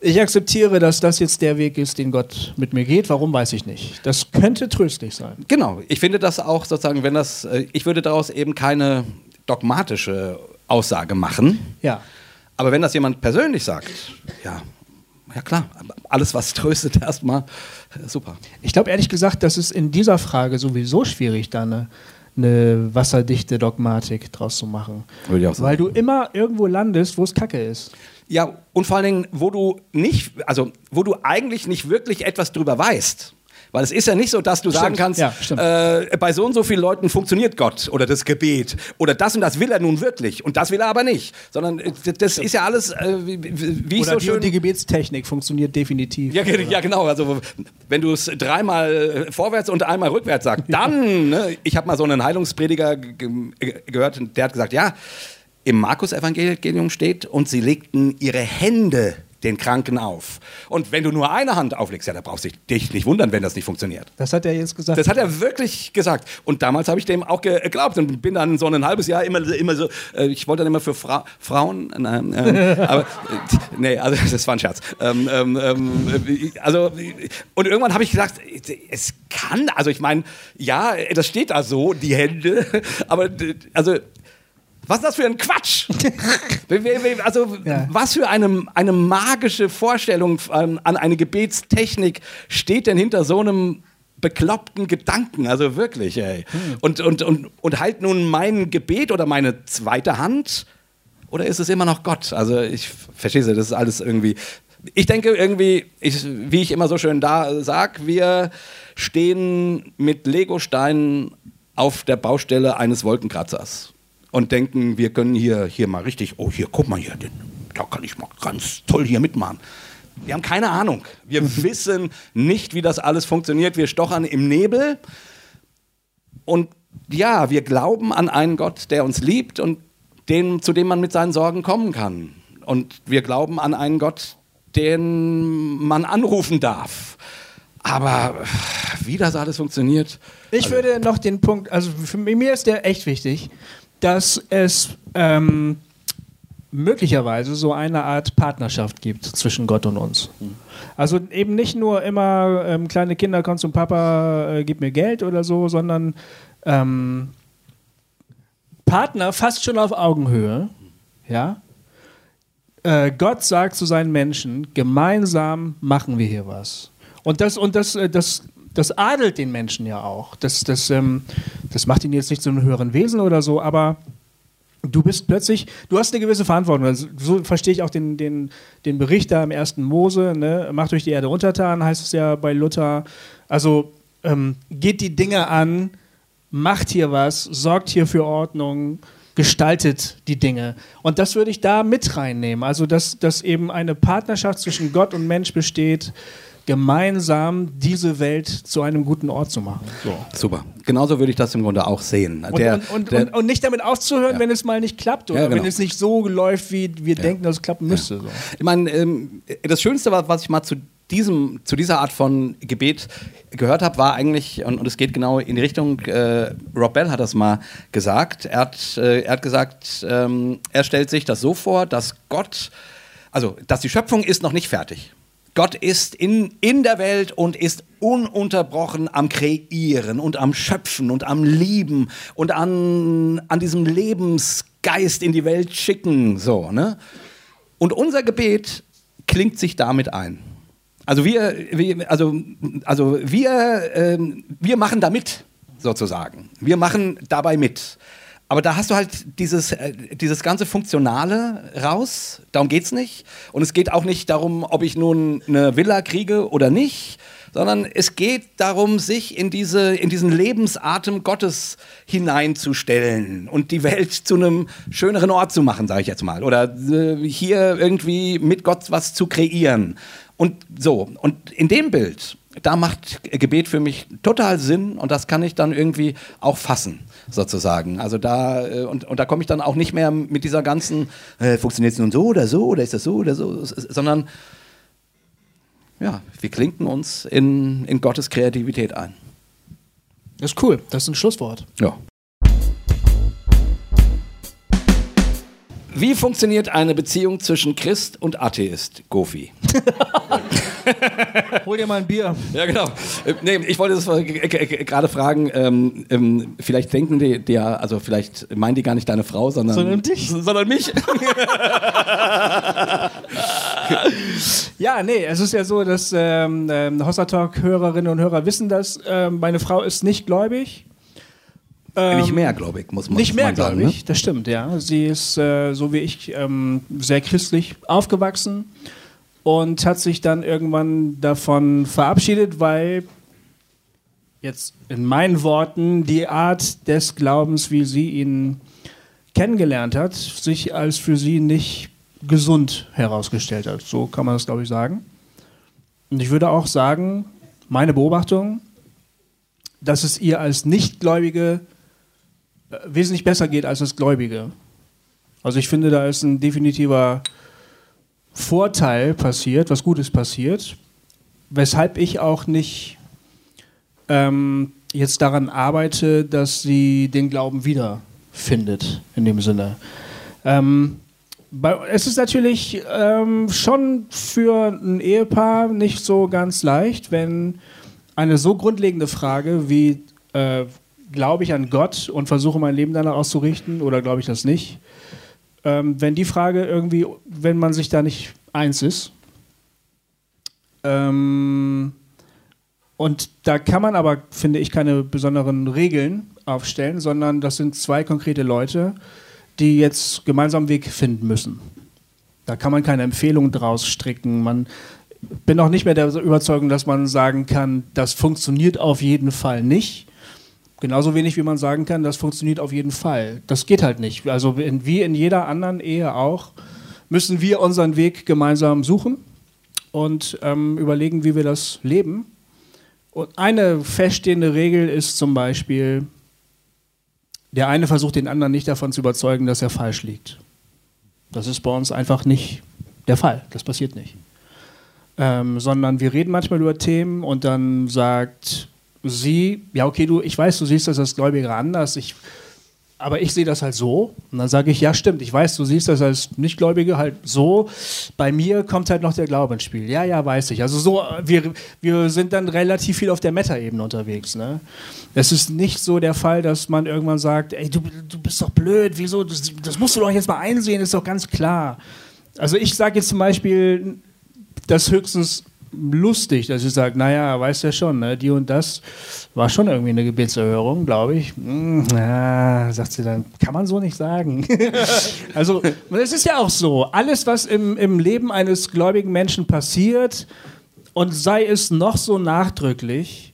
ich akzeptiere, dass das jetzt der Weg ist, den Gott mit mir geht. Warum weiß ich nicht. Das könnte tröstlich sein. Genau. Ich finde das auch sozusagen, wenn das, äh, ich würde daraus eben keine dogmatische Aussage machen. Ja. Aber wenn das jemand persönlich sagt, ja, ja klar, alles was tröstet erstmal, super. Ich glaube ehrlich gesagt, das ist in dieser Frage sowieso schwierig, da eine, eine wasserdichte Dogmatik draus zu machen. Würde ich auch sagen. Weil du immer irgendwo landest, wo es Kacke ist. Ja, und vor allen Dingen, wo du nicht, also wo du eigentlich nicht wirklich etwas drüber weißt. Weil es ist ja nicht so, dass du stimmt. sagen kannst, ja, äh, bei so und so vielen Leuten funktioniert Gott oder das Gebet oder das und das will er nun wirklich und das will er aber nicht. Sondern äh, das stimmt. ist ja alles, äh, wie, wie oder so die, schön... die Gebetstechnik funktioniert definitiv. Ja, ja genau. Also wenn du es dreimal vorwärts und einmal rückwärts sagst, dann, ne, ich habe mal so einen Heilungsprediger gehört, der hat gesagt, ja, im Markus-Evangelium steht, und sie legten ihre Hände den Kranken auf. Und wenn du nur eine Hand auflegst, ja, da brauchst du dich nicht wundern, wenn das nicht funktioniert. Das hat er jetzt gesagt. Das hat er wirklich gesagt. Und damals habe ich dem auch geglaubt und bin dann so ein halbes Jahr immer, immer so, äh, ich wollte dann immer für Fra Frauen, äh, äh, aber äh, nee, also das war ein Scherz. Ähm, ähm, ähm also, und irgendwann habe ich gesagt, es kann, also ich meine, ja, das steht da so, die Hände, aber also was ist das für ein Quatsch? also, ja. was für eine, eine magische Vorstellung an, an eine Gebetstechnik steht denn hinter so einem bekloppten Gedanken, also wirklich, ey. Hm. Und, und, und, und halt nun mein Gebet oder meine zweite Hand oder ist es immer noch Gott? Also ich verstehe das ist alles irgendwie. Ich denke irgendwie, ich, wie ich immer so schön da sag, wir stehen mit Legosteinen auf der Baustelle eines Wolkenkratzers und denken, wir können hier, hier mal richtig, oh hier, guck mal hier, da kann ich mal ganz toll hier mitmachen. Wir haben keine Ahnung. Wir wissen nicht, wie das alles funktioniert. Wir stochern im Nebel. Und ja, wir glauben an einen Gott, der uns liebt und den, zu dem man mit seinen Sorgen kommen kann. Und wir glauben an einen Gott, den man anrufen darf. Aber wie das alles funktioniert. Ich also, würde noch den Punkt, also für mir ist der echt wichtig dass es ähm, möglicherweise so eine Art Partnerschaft gibt zwischen Gott und uns. Also eben nicht nur immer ähm, kleine Kinder kommen zum Papa, äh, gib mir Geld oder so, sondern ähm, Partner fast schon auf Augenhöhe. Ja. Äh, Gott sagt zu seinen Menschen: Gemeinsam machen wir hier was. Und das und das äh, das das adelt den Menschen ja auch. Das, das, ähm, das macht ihn jetzt nicht zu einem höheren Wesen oder so, aber du bist plötzlich, du hast eine gewisse Verantwortung. Also, so verstehe ich auch den, den, den Bericht da im ersten Mose, ne? macht euch die Erde untertan, heißt es ja bei Luther. Also ähm, geht die Dinge an, macht hier was, sorgt hier für Ordnung, gestaltet die Dinge. Und das würde ich da mit reinnehmen. Also, dass, dass eben eine Partnerschaft zwischen Gott und Mensch besteht, gemeinsam diese Welt zu einem guten Ort zu machen. So. Super. Genauso würde ich das im Grunde auch sehen. Und, der, und, der, und, und, nicht damit aufzuhören, ja. wenn es mal nicht klappt oder ja, genau. wenn es nicht so läuft, wie wir ja. denken, dass es klappen müsste. So. Ich meine, ähm, das Schönste, was ich mal zu diesem, zu dieser Art von Gebet gehört habe, war eigentlich, und, und, es geht genau in die Richtung, äh, Rob Bell hat das mal gesagt, er hat, äh, er hat gesagt, ähm, er stellt sich das so vor, dass Gott, also dass die Schöpfung ist noch nicht fertig. Gott ist in, in der Welt und ist ununterbrochen am Kreieren und am Schöpfen und am Lieben und an, an diesem Lebensgeist in die Welt schicken. So, ne? Und unser Gebet klingt sich damit ein. Also wir, wir also, also wir, äh, wir machen da mit, sozusagen. Wir machen dabei mit. Aber da hast du halt dieses, äh, dieses ganze Funktionale raus. Darum geht es nicht. Und es geht auch nicht darum, ob ich nun eine Villa kriege oder nicht, sondern es geht darum, sich in, diese, in diesen Lebensatem Gottes hineinzustellen und die Welt zu einem schöneren Ort zu machen, sage ich jetzt mal. Oder äh, hier irgendwie mit Gott was zu kreieren. Und so, und in dem Bild, da macht Gebet für mich total Sinn und das kann ich dann irgendwie auch fassen sozusagen. Also da, äh, und, und da komme ich dann auch nicht mehr mit dieser ganzen, äh, funktioniert es nun so oder so oder ist das so oder so, sondern ja, wir klinken uns in, in Gottes Kreativität ein. Das ist cool. Das ist ein Schlusswort. Ja. Wie funktioniert eine Beziehung zwischen Christ und Atheist, Gofi? Hol dir mal ein Bier. Ja, genau. Äh, nee, ich wollte das gerade fragen, ähm, ähm, vielleicht denken die, die ja, also vielleicht meinen die gar nicht deine Frau, sondern, sondern dich. Sondern mich. ja, nee, es ist ja so, dass ähm, ähm, Hossa Talk-Hörerinnen und Hörer wissen das. Ähm, meine Frau ist nicht gläubig. Ähm, nicht mehr, glaube ich, muss man Nicht mehr, glaube ich, ne? das stimmt, ja. Sie ist, äh, so wie ich, ähm, sehr christlich aufgewachsen und hat sich dann irgendwann davon verabschiedet, weil jetzt in meinen Worten die Art des Glaubens, wie sie ihn kennengelernt hat, sich als für sie nicht gesund herausgestellt hat. So kann man das, glaube ich, sagen. Und ich würde auch sagen, meine Beobachtung, dass es ihr als Nichtgläubige wesentlich besser geht als als Gläubige. Also ich finde, da ist ein definitiver Vorteil passiert, was Gutes passiert, weshalb ich auch nicht ähm, jetzt daran arbeite, dass sie den Glauben wiederfindet, in dem Sinne. Ähm, es ist natürlich ähm, schon für ein Ehepaar nicht so ganz leicht, wenn eine so grundlegende Frage wie äh, glaube ich an Gott und versuche mein Leben danach auszurichten oder glaube ich das nicht, ähm, wenn die Frage irgendwie, wenn man sich da nicht eins ist. Ähm, und da kann man aber, finde ich, keine besonderen Regeln aufstellen, sondern das sind zwei konkrete Leute, die jetzt gemeinsam einen Weg finden müssen. Da kann man keine Empfehlung draus stricken. Man bin auch nicht mehr der Überzeugung, dass man sagen kann, das funktioniert auf jeden Fall nicht. Genauso wenig wie man sagen kann, das funktioniert auf jeden Fall. Das geht halt nicht. Also wie in jeder anderen Ehe auch, müssen wir unseren Weg gemeinsam suchen und ähm, überlegen, wie wir das leben. Und eine feststehende Regel ist zum Beispiel, der eine versucht den anderen nicht davon zu überzeugen, dass er falsch liegt. Das ist bei uns einfach nicht der Fall. Das passiert nicht. Ähm, sondern wir reden manchmal über Themen und dann sagt sie, ja, okay, du, ich weiß, du siehst das als Gläubiger anders, ich, aber ich sehe das halt so. Und dann sage ich, ja, stimmt, ich weiß, du siehst das als Nichtgläubige halt so. Bei mir kommt halt noch der Glaube ins Spiel. Ja, ja, weiß ich. Also so, wir, wir sind dann relativ viel auf der Meta-Ebene unterwegs. Ne? Es ist nicht so der Fall, dass man irgendwann sagt, ey, du, du bist doch blöd, wieso, das, das musst du doch jetzt mal einsehen, ist doch ganz klar. Also ich sage jetzt zum Beispiel, dass höchstens lustig, dass ich sage, naja, weißt ja schon, ne, die und das war schon irgendwie eine Gebetserhörung, glaube ich. Hm, ja, sagt sie dann, kann man so nicht sagen. also, es ist ja auch so, alles, was im, im Leben eines gläubigen Menschen passiert, und sei es noch so nachdrücklich,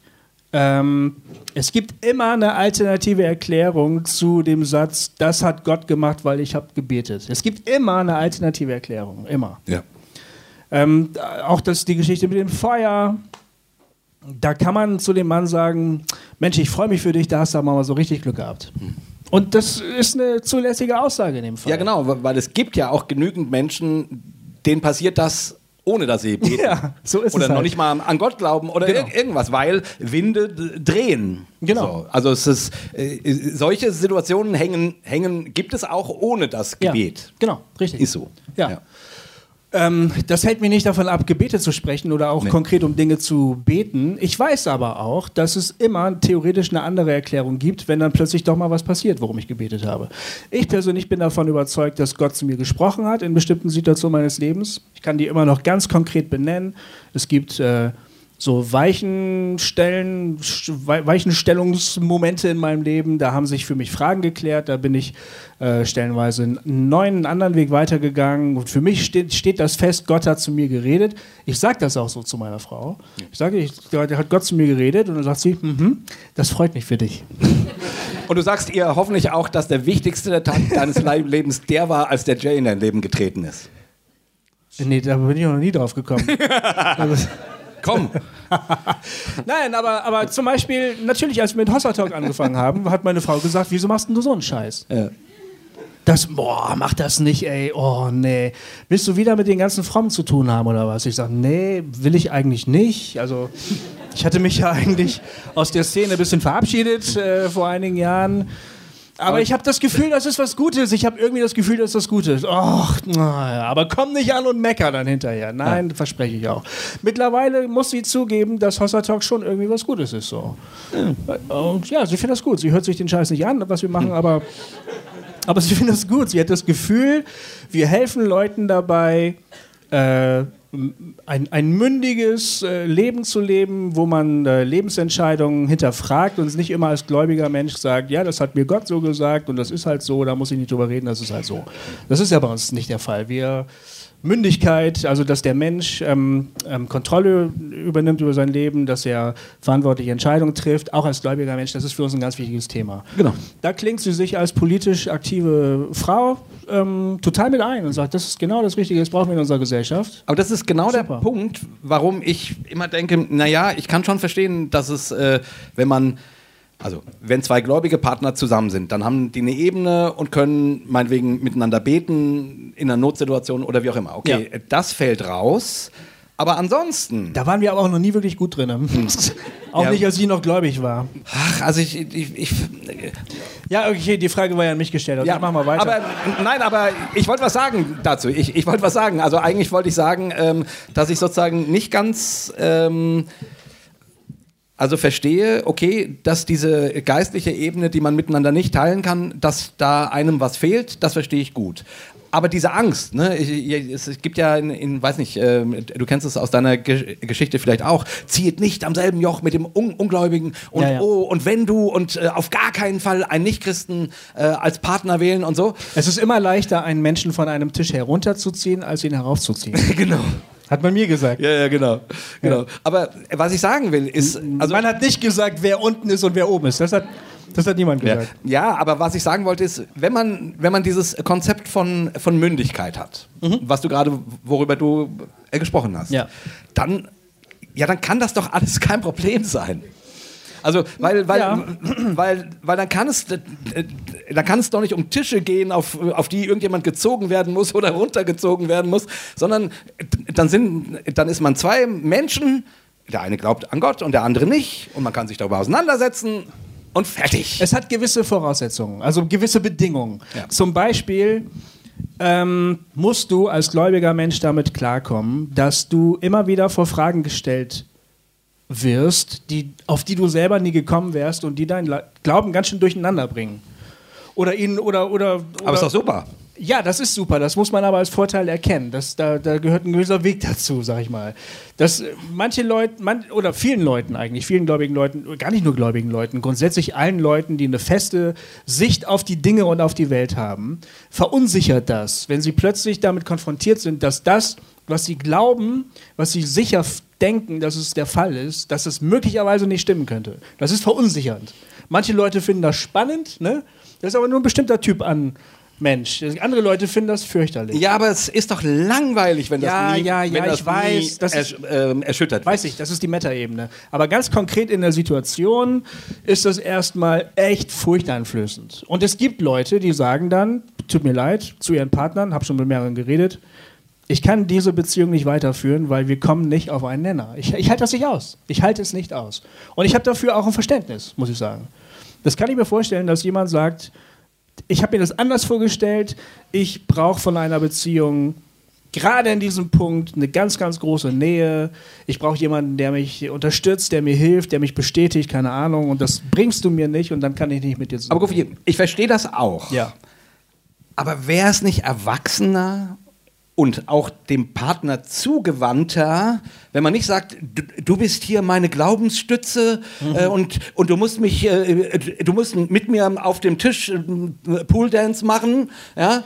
ähm, es gibt immer eine alternative Erklärung zu dem Satz, das hat Gott gemacht, weil ich habe gebetet. Es gibt immer eine alternative Erklärung, immer. Ja. Ähm, auch das, die Geschichte mit dem Feuer. Da kann man zu dem Mann sagen: Mensch, ich freue mich für dich, da hast du mal so richtig Glück gehabt. Hm. Und das ist eine zulässige Aussage in dem Fall. Ja, genau, weil es gibt ja auch genügend Menschen, denen passiert das ohne dass sie beten. Ja, so ist oder es noch halt. nicht mal an Gott glauben oder Genau. ir irgendwas, weil Winde drehen. Genau. So. Also es ist, äh, solche Situationen hängen, hängen, gibt es auch ohne das Ja, Gebet. genau, richtig. Ist so. Ja. Ähm, das hält mich nicht davon ab, Gebete zu sprechen oder auch Nee. konkret um Dinge zu beten. Ich weiß aber auch, dass es immer theoretisch eine andere Erklärung gibt, wenn dann plötzlich doch mal was passiert, worum ich gebetet habe. Ich persönlich bin davon überzeugt, dass Gott zu mir gesprochen hat in bestimmten Situationen meines Lebens. Ich kann die immer noch ganz konkret benennen. Es gibt äh, so Weichenstellen, Weichenstellungsmomente in meinem Leben. Da haben sich für mich Fragen geklärt. Da bin ich äh, stellenweise einen neuen, anderen Weg weitergegangen. Und für mich steht, steht das fest, Gott hat zu mir geredet. Ich sage das auch so zu meiner Frau. Ich sage, ich, da hat Gott zu mir geredet und dann sagt sie, mhm, das freut mich für dich. Und du sagst ihr hoffentlich auch, dass der wichtigste Tag deines Le- Lebens der war, als der Jay in dein Leben getreten ist. Nee, da bin ich noch nie drauf gekommen. Komm. Nein, aber, aber zum Beispiel, natürlich, als wir mit Hossa Talk angefangen haben, hat meine Frau gesagt, wieso machst denn du so einen Scheiß? Ja. Das, boah, mach das nicht, ey, oh nee. Willst du wieder mit den ganzen Frommen zu tun haben oder was? Ich sage, nee, will ich eigentlich nicht. Also, ich hatte mich ja eigentlich aus der Szene ein bisschen verabschiedet äh, vor einigen Jahren. Aber ich habe das Gefühl, das ist was Gutes. Ich habe irgendwie das Gefühl, dass das Gutes. Och, naja, aber komm nicht an und mecker dann hinterher. Nein, ja. verspreche ich auch. Mittlerweile muss sie zugeben, dass Hossa Talk schon irgendwie was Gutes ist. So. Ja. Und ja, sie findet das gut. Sie hört sich den Scheiß nicht an, was wir machen, aber, aber sie findet das gut. Sie hat das Gefühl, wir helfen Leuten dabei, äh, ein, ein mündiges äh, Leben zu leben, wo man äh, Lebensentscheidungen hinterfragt und nicht immer als gläubiger Mensch sagt, ja, das hat mir Gott so gesagt und das ist halt so, da muss ich nicht drüber reden, das ist halt so. Das ist ja bei uns nicht der Fall. Wir Mündigkeit, also dass der Mensch ähm, ähm, Kontrolle übernimmt über sein Leben, dass er verantwortliche Entscheidungen trifft, auch als gläubiger Mensch, das ist für uns ein ganz wichtiges Thema. Genau. Da klingt sie sich als politisch aktive Frau ähm, total mit ein und sagt, das ist genau das Richtige, das brauchen wir in unserer Gesellschaft. Aber das ist genau Super. der Punkt, warum ich immer denke, naja, ich kann schon verstehen, dass es, äh, wenn man also, wenn zwei gläubige Partner zusammen sind, dann haben die eine Ebene und können meinetwegen miteinander beten in einer Notsituation oder wie auch immer. Okay, ja. das fällt raus. Aber ansonsten. Da waren wir aber auch noch nie wirklich gut drin. auch ja. nicht, als ich noch gläubig war. Ach, also ich, ich, ich. ja, okay, die Frage war ja an mich gestellt. Also ja, mach mal weiter. Aber, nein, aber ich wollte was sagen dazu. Ich, ich wollte was sagen. Also eigentlich wollte ich sagen, ähm, dass ich sozusagen nicht ganz. Ähm, also verstehe, okay, dass diese geistliche Ebene, die man miteinander nicht teilen kann, dass da einem was fehlt, das verstehe ich gut. Aber diese Angst, ne, es gibt ja, in, in weiß nicht, äh, du kennst es aus deiner Ge Geschichte vielleicht auch, zieht nicht am selben Joch mit dem Un Ungläubigen und ja, ja. oh, und wenn du und äh, auf gar keinen Fall einen Nichtchristen äh, als Partner wählen und so. Es ist immer leichter, einen Menschen von einem Tisch herunterzuziehen, als ihn heraufzuziehen. genau. Hat man mir gesagt. Ja, ja, genau. genau. Ja. Aber was ich sagen will, ist. Also man hat nicht gesagt, wer unten ist und wer oben ist. Das hat, das hat niemand gesagt. Ja. ja, aber was ich sagen wollte, ist, wenn man, wenn man dieses Konzept von, von Mündigkeit hat, mhm. was du gerade, worüber du äh, gesprochen hast, ja. dann, ja, dann kann das doch alles kein Problem sein. Also, weil, weil, ja. weil, weil dann kann es, äh, dann kann es doch nicht um Tische gehen, auf, auf die irgendjemand gezogen werden muss oder runtergezogen werden muss, sondern dann sind, dann ist man zwei Menschen, der eine glaubt an Gott und der andere nicht und man kann sich darüber auseinandersetzen und fertig. Es hat gewisse Voraussetzungen, also gewisse Bedingungen. Ja. Zum Beispiel ähm, musst du als gläubiger Mensch damit klarkommen, dass du immer wieder vor Fragen gestellt wirst, die, auf die du selber nie gekommen wärst und die deinen Glauben ganz schön durcheinander bringen. Oder ihn oder oder. oder aber ist doch super. Ja, das ist super. Das muss man aber als Vorteil erkennen. Das, da, da gehört ein gewisser Weg dazu, sag ich mal. Dass manche Leute, man, oder vielen Leuten eigentlich, vielen gläubigen Leuten, gar nicht nur gläubigen Leuten, grundsätzlich allen Leuten, die eine feste Sicht auf die Dinge und auf die Welt haben, verunsichert das, wenn sie plötzlich damit konfrontiert sind, dass das, was sie glauben, was sie sicher denken, dass es der Fall ist, dass es möglicherweise nicht stimmen könnte. Das ist verunsichernd. Manche Leute finden das spannend, ne? Das ist aber nur ein bestimmter Typ an Mensch. Andere Leute finden das fürchterlich. Ja, aber es ist doch langweilig, wenn das ja, nie, ja, ja, wenn das ich weiß, das ersch äh, erschüttert Weiß ich, das ist die Metaebene. Aber ganz konkret in der Situation ist das erstmal echt furchteinflößend. Und es gibt Leute, die sagen dann, tut mir leid, zu ihren Partnern, habe schon mit mehreren geredet, ich kann diese Beziehung nicht weiterführen, weil wir kommen nicht auf einen Nenner. Ich, ich halte das nicht aus. Ich halte es nicht aus. Und ich habe dafür auch ein Verständnis, muss ich sagen. Das kann ich mir vorstellen, dass jemand sagt, ich habe mir das anders vorgestellt, ich brauche von einer Beziehung gerade in diesem Punkt eine ganz, ganz große Nähe. Ich brauche jemanden, der mich unterstützt, der mir hilft, der mich bestätigt, keine Ahnung. Und das bringst du mir nicht und dann kann ich nicht mit dir zusammen. Aber Gofi, ich verstehe das auch. Ja. Aber wäre es nicht erwachsener und auch dem Partner zugewandter, wenn man nicht sagt, du, du bist hier meine Glaubensstütze mhm. äh, und, und du musst mich, äh, du musst mit mir auf dem Tisch äh, Pooldance machen, ja,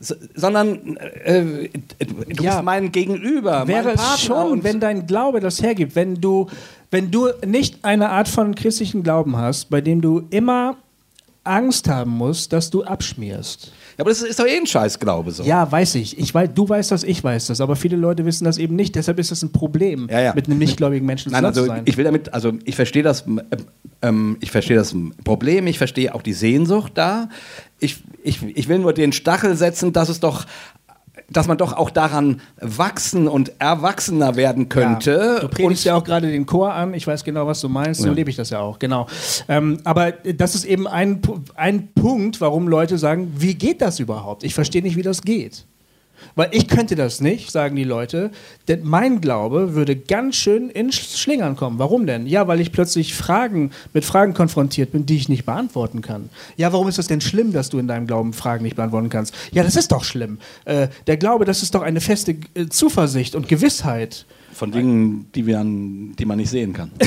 sondern äh, du ja, bist mein Gegenüber. Wäre mein es schon, wenn dein Glaube das hergibt, wenn du, wenn du nicht eine Art von christlichen Glauben hast, bei dem du immer Angst haben musst, dass du abschmierst. Ja, aber das ist doch eh ein Scheißglaube so. Ja, weiß ich. ich weiß, du weißt das, ich weiß das. Aber viele Leute wissen das eben nicht. Deshalb ist das ein Problem, Ja, ja. mit einem nichtgläubigen Menschen Nein, also zu sein. ich will damit, also ich verstehe das, ähm, ich verstehe das Problem, ich verstehe auch die Sehnsucht da. Ich, ich, ich will nur den Stachel setzen, dass es doch dass man doch auch daran wachsen und erwachsener werden könnte. Ja, du predigst ja auch gerade den Chor an, ich weiß genau, was du meinst, so Ja. lebe ich das ja auch, genau. Ähm, aber das ist eben ein, ein Punkt, warum Leute sagen, wie geht das überhaupt? Ich verstehe nicht, wie das geht. Weil ich könnte das nicht, sagen die Leute, denn mein Glaube würde ganz schön in Sch- Schlingern kommen. Warum denn? Ja, weil ich plötzlich Fragen mit Fragen konfrontiert bin, die ich nicht beantworten kann. Ja, warum ist das denn schlimm, dass du in deinem Glauben Fragen nicht beantworten kannst? Ja, das ist doch schlimm. Äh, der Glaube, das ist doch eine feste äh, Zuversicht und Gewissheit. Von Dingen, die, wir an, die man nicht sehen kann.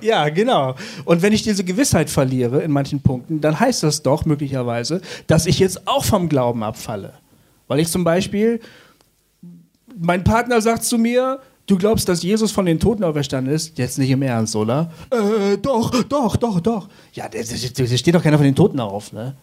Ja, genau. Und wenn ich diese Gewissheit verliere in manchen Punkten, dann heißt das doch möglicherweise, dass ich jetzt auch vom Glauben abfalle. Weil ich zum Beispiel, mein Partner sagt zu mir, du glaubst, dass Jesus von den Toten auferstanden ist? Jetzt nicht im Ernst, oder? Äh, doch, doch, doch, doch. Ja, da steht doch keiner von den Toten auf, ne?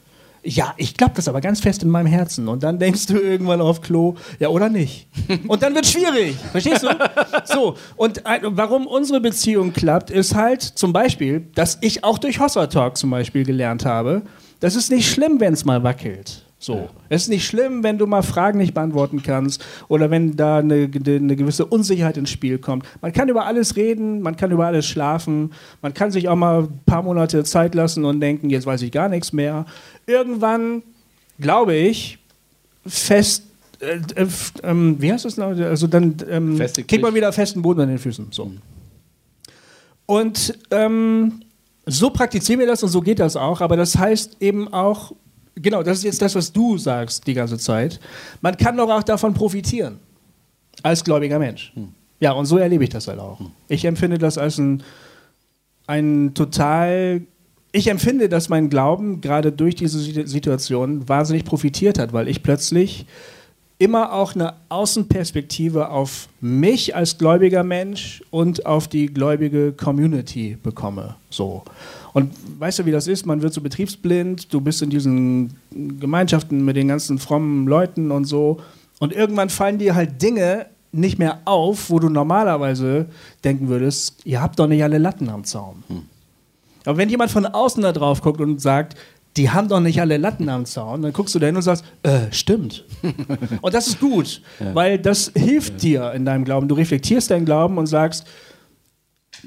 Ja, ich glaube das aber ganz fest in meinem Herzen. Und dann denkst du irgendwann auf Klo, ja oder nicht. Und dann wird schwierig. Verstehst du? So, und ein, warum unsere Beziehung klappt, ist halt zum Beispiel, dass ich auch durch Hossa Talk zum Beispiel gelernt habe, das ist nicht schlimm, wenn es mal wackelt. So. Es ist nicht schlimm, wenn du mal Fragen nicht beantworten kannst oder wenn da eine, eine gewisse Unsicherheit ins Spiel kommt. Man kann über alles reden, man kann über alles schlafen, man kann sich auch mal ein paar Monate Zeit lassen und denken, jetzt weiß ich gar nichts mehr. Irgendwann, glaube ich, fest, äh, äh, ähm, wie heißt das? noch? Also dann ähm, kriegt man wieder festen Boden an den Füßen. So. Und ähm, so praktizieren wir das und so geht das auch, aber das heißt eben auch, genau, das ist jetzt das, was du sagst die ganze Zeit, man kann doch auch davon profitieren, als gläubiger Mensch. Ja, und so erlebe ich das halt auch. Ich empfinde das als ein, ein total, ich empfinde, dass mein Glauben gerade durch diese Situ- Situation wahnsinnig profitiert hat, weil ich plötzlich immer auch eine Außenperspektive auf mich als gläubiger Mensch und auf die gläubige Community bekomme. So. Und weißt du, wie das ist? Man wird so betriebsblind, du bist in diesen Gemeinschaften mit den ganzen frommen Leuten und so. Und irgendwann fallen dir halt Dinge nicht mehr auf, wo du normalerweise denken würdest, ihr habt doch nicht alle Latten am Zaun. Aber wenn jemand von außen da drauf guckt und sagt, die haben doch nicht alle Latten am Zaun, dann guckst du da hin und sagst, äh, stimmt. und das ist gut, weil das hilft dir in deinem Glauben. Du reflektierst deinen Glauben und sagst,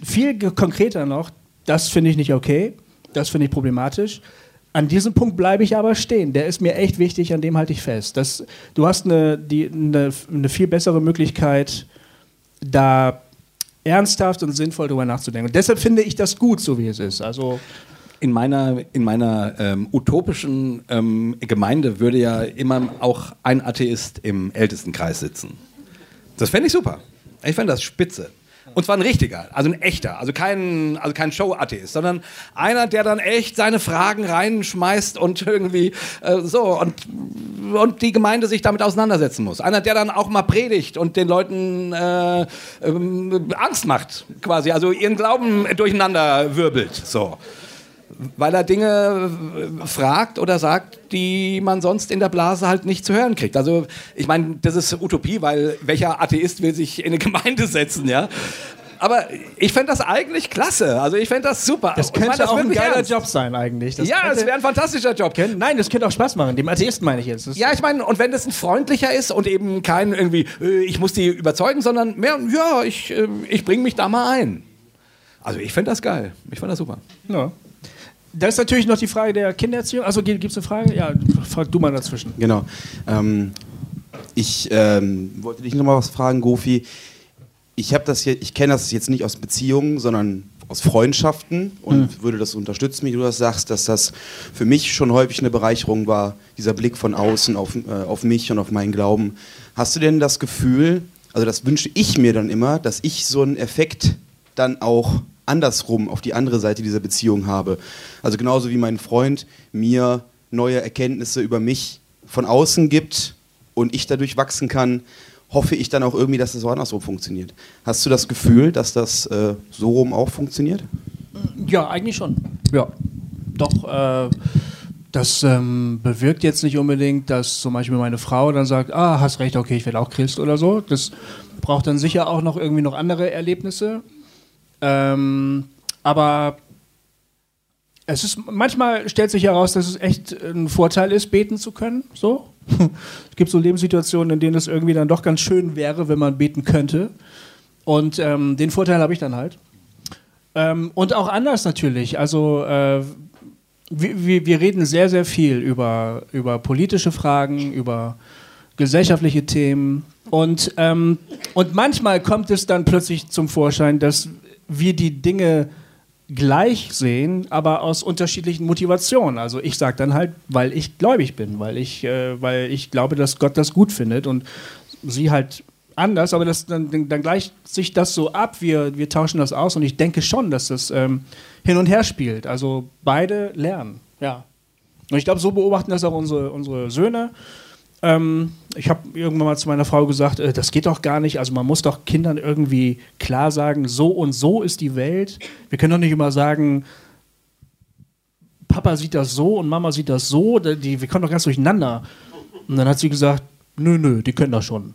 viel konkreter noch, das finde ich nicht okay, das finde ich problematisch. An diesem Punkt bleibe ich aber stehen. Der ist mir echt wichtig, an dem halte ich fest. Das, du hast eine, die, eine, eine viel bessere Möglichkeit, da ernsthaft und sinnvoll drüber nachzudenken. Und deshalb finde ich das gut, so wie es ist. Also In meiner, in meiner ähm, utopischen ähm, Gemeinde würde ja immer auch ein Atheist im Ältestenkreis sitzen. Das fände ich super. Ich fände das spitze. Und zwar ein richtiger, also ein echter, also kein, also kein Show-Atheist, sondern einer, der dann echt seine Fragen reinschmeißt und irgendwie äh, so und, und die Gemeinde sich damit auseinandersetzen muss. Einer, der dann auch mal predigt und den Leuten äh, ähm, Angst macht, quasi, also ihren Glauben durcheinander wirbelt. So weil er Dinge äh, fragt oder sagt, die man sonst in der Blase halt nicht zu hören kriegt. Also ich meine, das ist Utopie, weil welcher Atheist will sich in eine Gemeinde setzen, ja? Aber ich fände das eigentlich klasse. Also ich fände das super. das Ich könnte das auch ein geiler ernst. Job sein eigentlich. Das ja, könnte, es wäre ein fantastischer Job. könnte- Nein, das könnte auch Spaß machen. Dem Atheisten meine ich jetzt. Das Ja, ich meine, und wenn das ein freundlicher ist und eben kein irgendwie, äh, ich muss die überzeugen, sondern mehr, ja, ich, äh, ich bringe mich da mal ein. Also ich fände das geil. Ich fand das super. Ja. Da ist natürlich noch die Frage der Kindererziehung. Also gibt es eine Frage? Ja, frag du mal dazwischen. Genau. Ähm, ich ähm, wollte dich noch mal was fragen, Gofi. Ich habe das hier, ich kenne das jetzt nicht aus Beziehungen, sondern aus Freundschaften und würde das unterstützen, wie du das sagst, dass das für mich schon häufig eine Bereicherung war, dieser Blick von außen auf, äh, auf mich und auf meinen Glauben. Hast du denn das Gefühl, also das wünsche ich mir dann immer, dass ich so einen Effekt dann auch andersrum auf die andere Seite dieser Beziehung habe. Also genauso wie mein Freund mir neue Erkenntnisse über mich von außen gibt und ich dadurch wachsen kann, hoffe ich dann auch irgendwie, dass das auch andersrum funktioniert. Hast du das Gefühl, dass das äh, so rum auch funktioniert? Ja, eigentlich schon. Ja. Doch, äh, das ähm, bewirkt jetzt nicht unbedingt, dass zum Beispiel meine Frau dann sagt, ah, hast recht, okay, ich werde auch Christ oder so. Das braucht dann sicher auch noch irgendwie noch andere Erlebnisse. Ähm, aber es ist manchmal stellt sich heraus, dass es echt ein Vorteil ist, beten zu können. So, es gibt so Lebenssituationen, in denen es irgendwie dann doch ganz schön wäre, wenn man beten könnte. Und ähm, den Vorteil habe ich dann halt. Ähm, und auch anders natürlich. Also äh, wir, wir, reden sehr, sehr viel über, über politische Fragen, über gesellschaftliche Themen. Und, ähm, und manchmal kommt es dann plötzlich zum Vorschein, dass wir die Dinge gleich sehen, aber aus unterschiedlichen Motivationen. Also ich sage dann halt, weil ich gläubig bin, weil ich, äh, weil ich glaube, dass Gott das gut findet und sie halt anders, aber das, dann, dann gleicht sich das so ab, wir, wir tauschen das aus und ich denke schon, dass das ähm, hin und her spielt. Also beide lernen, ja. Und ich glaube, so beobachten das auch unsere, unsere Söhne. Ähm, ich habe irgendwann mal zu meiner Frau gesagt, äh, das geht doch gar nicht. Also man muss doch Kindern irgendwie klar sagen, so und so ist die Welt. Wir können doch nicht immer sagen, Papa sieht das so und Mama sieht das so. Die, wir kommen doch ganz durcheinander. Und dann hat sie gesagt, nö, nö, die können das schon.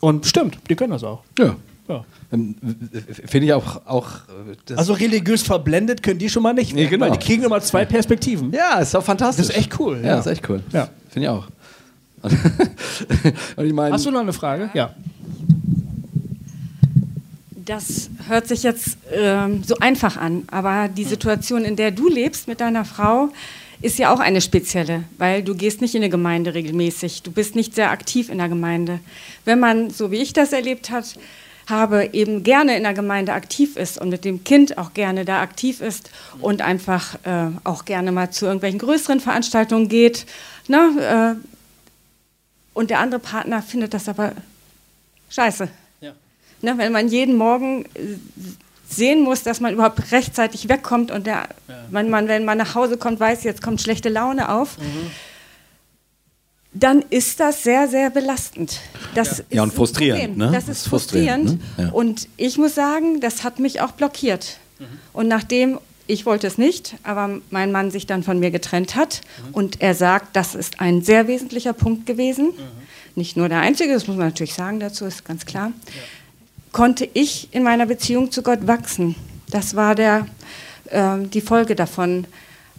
Und stimmt, die können das auch. Ja. ja. Finde ich auch. auch also religiös verblendet können die schon mal nicht. Nee, genau. Weil die kriegen immer zwei Perspektiven. Ja, ist doch fantastisch. Das ist echt cool. Ja, ja. ist echt cool. Ja. Finde ich auch. ich mein, Hast du noch eine Frage? Ja. Das hört sich jetzt ähm, so einfach an, aber die hm. Situation, in der du lebst mit deiner Frau, ist ja auch eine spezielle, weil du gehst nicht in eine Gemeinde regelmäßig, du bist nicht sehr aktiv in der Gemeinde. Wenn man, so wie ich das erlebt hat, habe, eben gerne in der Gemeinde aktiv ist und mit dem Kind auch gerne da aktiv ist und einfach äh, auch gerne mal zu irgendwelchen größeren Veranstaltungen geht, ne, äh, und der andere Partner findet das aber scheiße. Ja. Ne, wenn man jeden Morgen äh, sehen muss, dass man überhaupt rechtzeitig wegkommt und der, ja. wenn, man, wenn man nach Hause kommt, weiß, jetzt kommt schlechte Laune auf. Mhm. Dann ist das sehr, sehr belastend. Das ja. ja und frustrierend. Ne? Das ist, das frustrierend. frustrierend ne? ja. Und ich muss sagen, das hat mich auch blockiert. Mhm. Und nachdem ich wollte es nicht, aber mein Mann sich dann von mir getrennt hat mhm. und er sagt, das ist ein sehr wesentlicher Punkt gewesen. Mhm. Nicht nur der einzige, das muss man natürlich sagen dazu, ist ganz klar. Ja. Konnte ich in meiner Beziehung zu Gott wachsen. Das war der, äh, die Folge davon.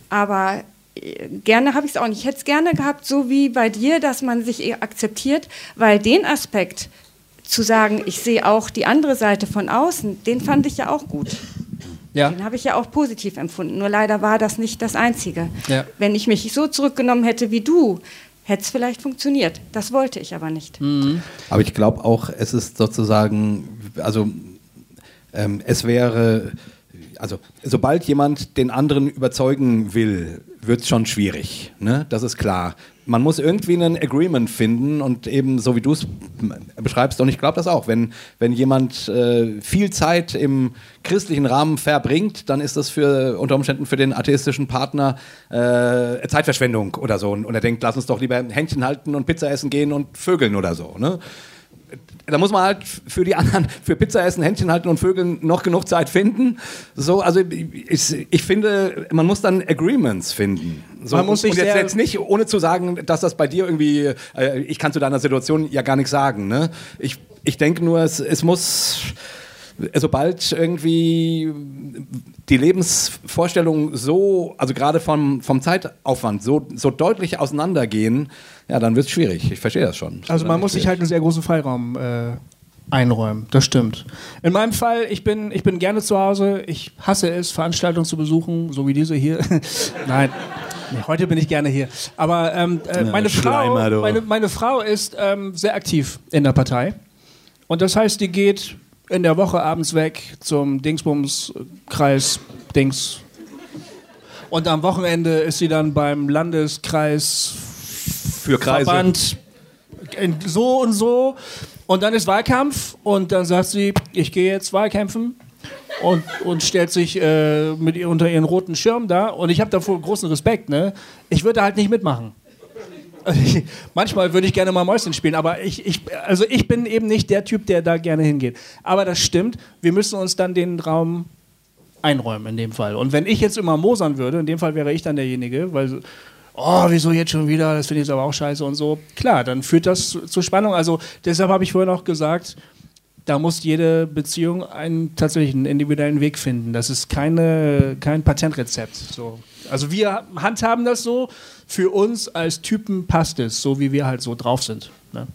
Aber äh, gerne habe ich es auch nicht. Ich hätte es gerne gehabt, so wie bei dir, dass man sich akzeptiert, weil den Aspekt zu sagen, ich sehe auch die andere Seite von außen, den fand ich ja auch gut. Ja. Den habe ich ja auch positiv empfunden. Nur leider war das nicht das Einzige. Ja. Wenn ich mich so zurückgenommen hätte wie du, hätte es vielleicht funktioniert. Das wollte ich aber nicht. Mhm. Aber ich glaube auch, es ist sozusagen, also ähm, es wäre, also sobald jemand den anderen überzeugen will, wird es schon schwierig. Ne? Das ist klar man muss irgendwie einen Agreement finden und eben so wie du es beschreibst, und ich glaube das auch, wenn, wenn jemand äh, viel Zeit im christlichen Rahmen verbringt, dann ist das für unter Umständen für den atheistischen Partner äh, Zeitverschwendung oder so. Und er denkt, lass uns doch lieber Händchen halten und Pizza essen gehen und vögeln oder so. Ne? Da muss man halt für die anderen, für Pizza essen, Händchen halten und Vögeln noch genug Zeit finden. So, also ich, ich finde, man muss dann Agreements finden. So, man muss sich und jetzt, jetzt nicht, ohne zu sagen, dass das bei dir irgendwie, äh, ich kann zu deiner Situation ja gar nichts sagen. Ne? Ich, ich denke nur, es, es muss sobald irgendwie die Lebensvorstellungen so, also gerade vom, vom Zeitaufwand, so, so deutlich auseinandergehen, ja, dann wird es schwierig. Ich verstehe das schon. Das also man muss sich halt einen sehr großen Freiraum äh, einräumen. Das stimmt. In meinem Fall, ich bin, ich bin gerne zu Hause. Ich hasse es, Veranstaltungen zu besuchen, so wie diese hier. Nein. Nee, heute bin ich gerne hier. Aber ähm, äh, meine, Frau, meine, meine, Frau ist ähm, sehr aktiv in der Partei. Und das heißt, die geht in der Woche abends weg zum Dingsbums-Kreis Dings. Und am Wochenende ist sie dann beim Landeskreis für Kreise. Verband so und so. Und dann ist Wahlkampf und dann sagt sie, ich gehe jetzt Wahlkämpfen und, und stellt sich äh, mit ihr unter ihren roten Schirm da. Und ich habe davor großen Respekt. Ne? Ich würde halt nicht mitmachen. manchmal würde ich gerne mal Mäuschen spielen, aber ich, ich, also ich bin eben nicht der Typ, der da gerne hingeht. Aber das stimmt, wir müssen uns dann den Raum einräumen in dem Fall. Und wenn ich jetzt immer mosern würde, in dem Fall wäre ich dann derjenige, weil oh, wieso jetzt schon wieder, das finde ich jetzt aber auch scheiße und so. Klar, dann führt das zu, zu Spannung. Also deshalb habe ich vorhin auch gesagt, da muss jede Beziehung einen tatsächlich einen individuellen Weg finden. Das ist keine, kein Patentrezept. So. Also wir handhaben das so, für uns als Typen passt es, so wie wir halt so drauf sind. Ne?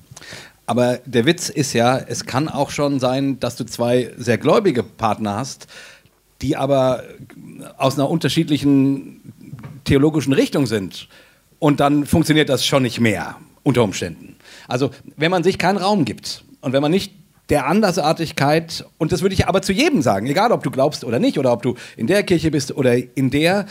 Aber der Witz ist ja, es kann auch schon sein, dass du zwei sehr gläubige Partner hast, die aber aus einer unterschiedlichen theologischen Richtung sind. Und dann funktioniert das schon nicht mehr, unter Umständen. Also, wenn man sich keinen Raum gibt und wenn man nicht der Andersartigkeit, und das würde ich aber zu jedem sagen, egal ob du glaubst oder nicht, oder ob du in der Kirche bist oder in der,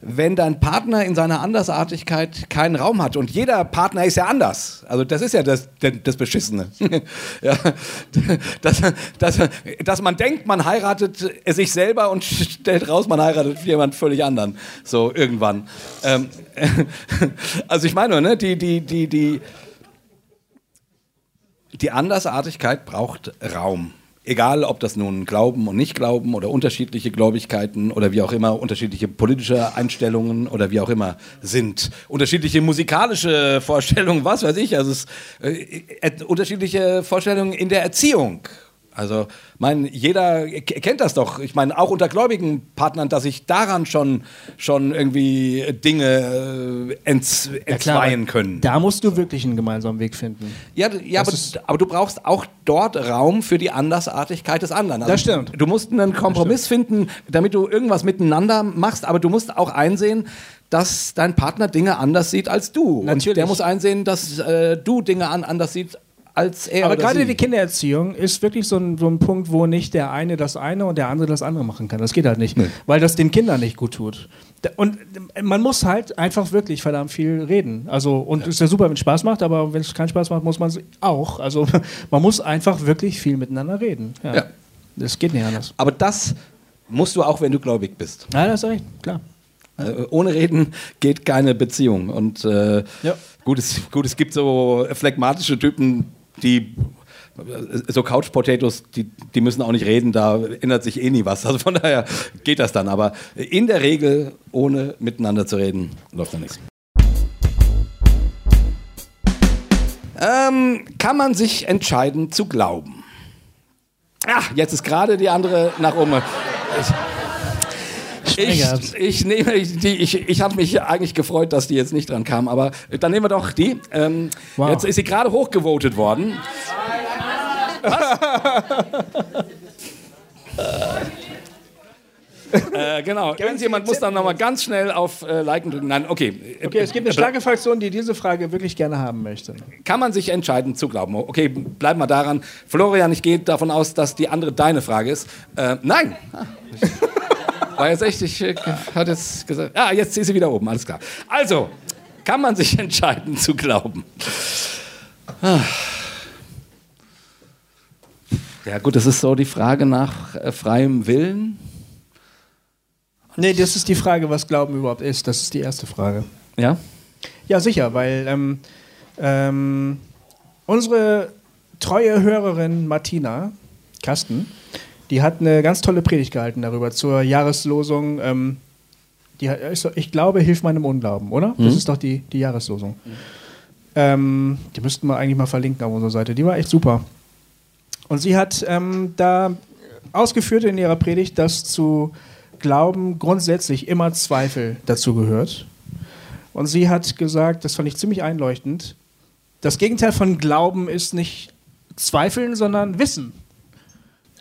wenn dein Partner in seiner Andersartigkeit keinen Raum hat. Und jeder Partner ist ja anders. Also das ist ja das, das Beschissene. ja, dass, dass, dass man denkt, man heiratet sich selber und stellt raus, man heiratet jemand völlig anderen. So irgendwann. Ähm, also ich meine, ne, die, die, die, die, die Andersartigkeit braucht Raum. Egal, ob das nun Glauben und Nicht-Glauben oder unterschiedliche Gläubigkeiten oder wie auch immer, unterschiedliche politische Einstellungen oder wie auch immer sind. Unterschiedliche musikalische Vorstellungen, was weiß ich. Also es, äh, äh unterschiedliche Vorstellungen in der Erziehung also, mein, jeder kennt das doch. Ich meine, auch unter gläubigen Partnern, dass sich daran schon, schon irgendwie Dinge äh, ents, entzweien ja, können. Da musst du wirklich einen gemeinsamen Weg finden. Ja, ja aber, aber, du brauchst auch dort Raum für die Andersartigkeit des anderen. Also, das stimmt. Du musst einen Kompromiss finden, damit du irgendwas miteinander machst, aber du musst auch einsehen, dass dein Partner Dinge anders sieht als du. Natürlich. Und der muss einsehen, dass äh, du Dinge an, anders siehst als er. Aber gerade sie. die Kindererziehung ist wirklich so ein, so ein Punkt, wo nicht der eine das eine und der andere das andere machen kann. Das geht halt nicht, nee. weil das den Kindern nicht gut tut. Und man muss halt einfach wirklich verdammt viel reden. Also, und es ja. ist ja super, wenn es Spaß macht, aber wenn es keinen Spaß macht, muss man es auch. Also, man muss einfach wirklich viel miteinander reden. Ja. ja. Das geht nicht anders. Aber das musst du auch, wenn du gläubig bist. Ja, das ist recht, klar. Äh, ohne Reden geht keine Beziehung. Und äh, ja. gut, es, gut, es gibt so phlegmatische Typen, die so Couch Potatoes, die, die müssen auch nicht reden, da ändert sich eh nie was. Also von daher geht das dann. Aber in der Regel, ohne miteinander zu reden, läuft da nichts. Ähm, kann man sich entscheiden zu glauben? Ah, jetzt ist gerade die andere nach oben. Ich, ich, nehme die, ich, ich habe mich eigentlich gefreut, dass die jetzt nicht dran kam, aber dann nehmen wir doch die. Ähm, wow. Jetzt ist sie gerade hochgevotet worden. Was? äh, genau. Irgendjemand muss dann nochmal ganz schnell auf äh, Liken drücken. Nein, okay. Okay, es gibt eine starke Fraktion, die diese Frage wirklich gerne haben möchte. Kann man sich entscheiden zu glauben? Okay, bleib mal daran. Florian, ich gehe davon aus, dass die andere deine Frage ist. Äh, nein. Ah. War jetzt echt, ich äh, hat jetzt gesagt, ah, jetzt ist sie wieder oben, alles klar. Also, kann man sich entscheiden zu glauben. Ah. Ja gut, das ist so die Frage nach äh, freiem Willen. Nee, das ist die Frage, was Glauben überhaupt ist. Das ist die erste Frage. Ja? Ja, sicher, weil ähm, ähm, unsere treue Hörerin Martina Kasten, die hat eine ganz tolle Predigt gehalten darüber zur Jahreslosung. Ähm, die, ich glaube, hilf meinem Unglauben, oder? Mhm. Das ist doch die, die Jahreslosung. Mhm. Ähm, die müssten wir eigentlich mal verlinken auf unserer Seite. Die war echt super. Und sie hat ähm, da ausgeführt in ihrer Predigt, dass zu Glauben grundsätzlich immer Zweifel dazu gehört. Und sie hat gesagt, das fand ich ziemlich einleuchtend, das Gegenteil von Glauben ist nicht Zweifeln, sondern Wissen.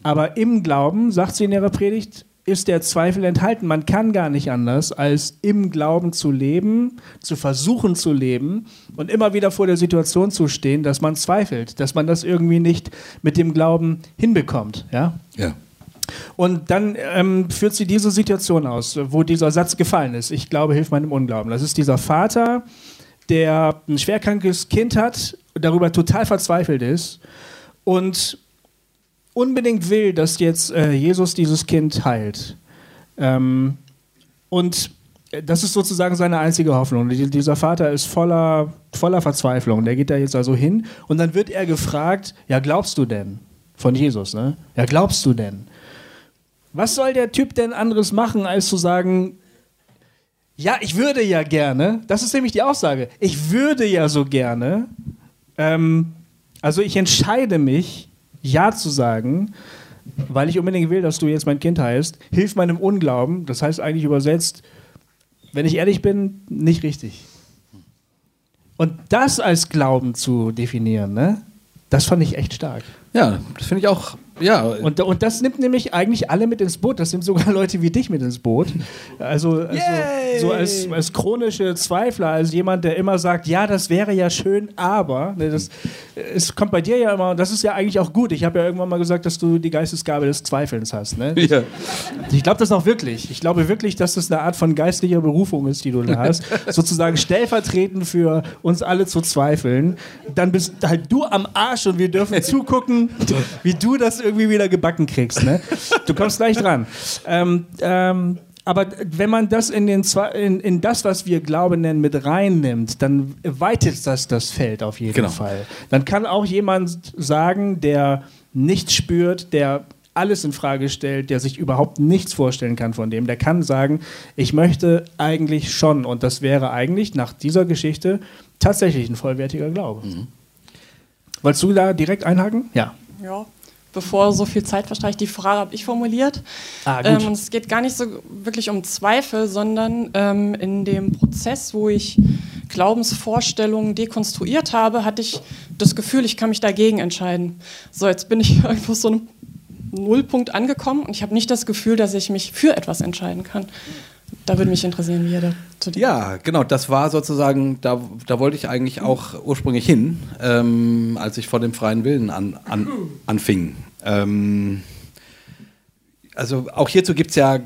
Aber im Glauben, sagt sie in ihrer Predigt, ist der Zweifel enthalten. Man kann gar nicht anders, als im Glauben zu leben, zu versuchen zu leben und immer wieder vor der Situation zu stehen, dass man zweifelt, dass man das irgendwie nicht mit dem Glauben hinbekommt. Ja. ja. Und dann ähm, führt sie diese Situation aus, wo dieser Satz gefallen ist. Ich glaube, hilf meinem Unglauben. Das ist dieser Vater, der ein schwerkrankes Kind hat, darüber total verzweifelt ist und unbedingt will, dass jetzt äh, Jesus dieses Kind heilt. Ähm, und das ist sozusagen seine einzige Hoffnung. Dieser Vater ist voller, voller Verzweiflung. Der geht da jetzt also hin und dann wird er gefragt, ja glaubst du denn? Von Jesus, ne? Ja glaubst du denn? Was soll der Typ denn anderes machen, als zu sagen, Ja, ich würde ja gerne. Das ist nämlich die Aussage. Ich würde ja so gerne. Ähm, also ich entscheide mich, ja zu sagen, weil ich unbedingt will, dass du jetzt mein Kind heißt. Hilf meinem Unglauben. Das heißt eigentlich übersetzt, wenn ich ehrlich bin, nicht richtig. Und das als Glauben zu definieren, ne? Das fand ich echt stark. Ja, das finde ich auch ja. Und, und das nimmt nämlich eigentlich alle mit ins Boot. Das nimmt sogar Leute wie dich mit ins Boot. Also, also so als, als chronische Zweifler, als jemand, der immer sagt, ja, das wäre ja schön, aber ne, das, es kommt bei dir ja immer, und das ist ja eigentlich auch gut. Ich habe ja irgendwann mal gesagt, dass du die Geistesgabe des Zweifelns hast. Ne? Ja. Ich glaube das auch wirklich. Ich glaube wirklich, dass das eine Art von geistlicher Berufung ist, die du da hast. Sozusagen stellvertretend für uns alle zu zweifeln. Dann bist halt du am Arsch und wir dürfen zugucken, wie du das irgendwie wieder gebacken kriegst. Ne? Du kommst gleich dran. Ähm, ähm, aber wenn man das in, den in, in, das, was wir Glauben nennen, mit reinnimmt, dann weitet das das Feld auf jeden genau. Fall. Dann kann auch jemand sagen, der nichts spürt, der alles in Frage stellt, der sich überhaupt nichts vorstellen kann von dem, der kann sagen, ich möchte eigentlich schon, und das wäre eigentlich nach dieser Geschichte tatsächlich ein vollwertiger Glaube. Mhm. Wolltest du da direkt einhaken? Ja. Ja, bevor so viel Zeit verstreicht. Die Frage habe ich formuliert. Ah, ähm, und es geht gar nicht so wirklich um Zweifel, sondern ähm, in dem Prozess, wo ich Glaubensvorstellungen dekonstruiert habe, hatte ich das Gefühl, ich kann mich dagegen entscheiden. So, jetzt bin ich irgendwo so einem Nullpunkt angekommen und ich habe nicht das Gefühl, dass ich mich für etwas entscheiden kann. Da würde mich interessieren, wie er da zu dem Ja, genau, das war sozusagen, da, da wollte ich eigentlich auch ursprünglich hin, ähm, als ich vor dem freien Willen an, an, anfing. Ähm, also auch hierzu gibt es ja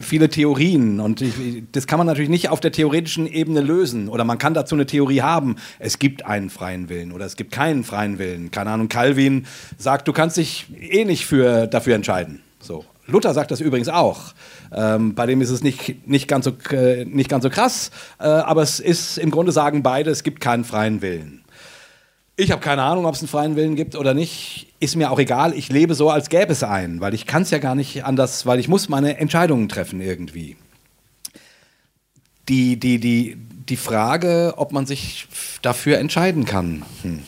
viele Theorien und ich, das kann man natürlich nicht auf der theoretischen Ebene lösen oder man kann dazu eine Theorie haben, es gibt einen freien Willen oder es gibt keinen freien Willen. Keine Ahnung, Calvin sagt, du kannst dich eh nicht für, dafür entscheiden. So. Luther sagt das übrigens auch. Ähm, bei dem ist es nicht, nicht, ganz, so, äh, nicht ganz so krass, äh, aber es ist im Grunde sagen beide, es gibt keinen freien Willen. Ich habe keine Ahnung, ob es einen freien Willen gibt oder nicht. Ist mir auch egal. Ich lebe so, als gäbe es einen, weil ich kann es ja gar nicht anders, weil ich muss meine Entscheidungen treffen irgendwie. Die, die, die, die Frage, ob man sich dafür entscheiden kann. Hm.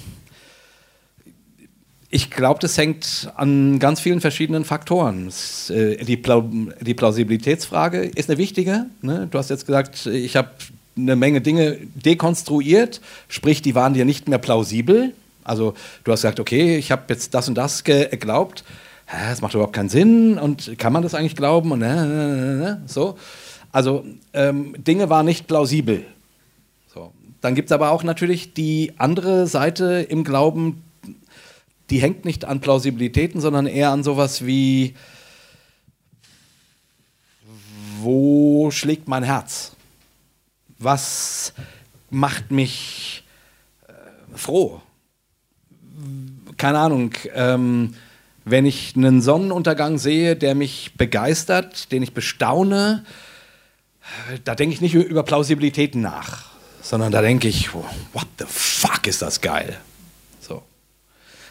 Ich glaube, das hängt an ganz vielen verschiedenen Faktoren. Äh, die, Pla die, Plausibilitätsfrage ist eine wichtige. Ne? Du hast jetzt gesagt, ich habe eine Menge Dinge dekonstruiert, sprich, die waren dir nicht mehr plausibel. Also du hast gesagt, okay, ich habe jetzt das und das geglaubt. Das macht überhaupt keinen Sinn und kann man das eigentlich glauben? Und ne, ne, ne, so. Also ähm, Dinge waren nicht plausibel. So. Dann gibt es aber auch natürlich die andere Seite im Glauben, die hängt nicht an Plausibilitäten, sondern eher an sowas wie, wo schlägt mein Herz? Was macht mich äh, froh? Keine Ahnung, ähm, wenn ich einen Sonnenuntergang sehe, der mich begeistert, den ich bestaune, da denke ich nicht über Plausibilitäten nach, sondern da denke ich, what the fuck ist das geil?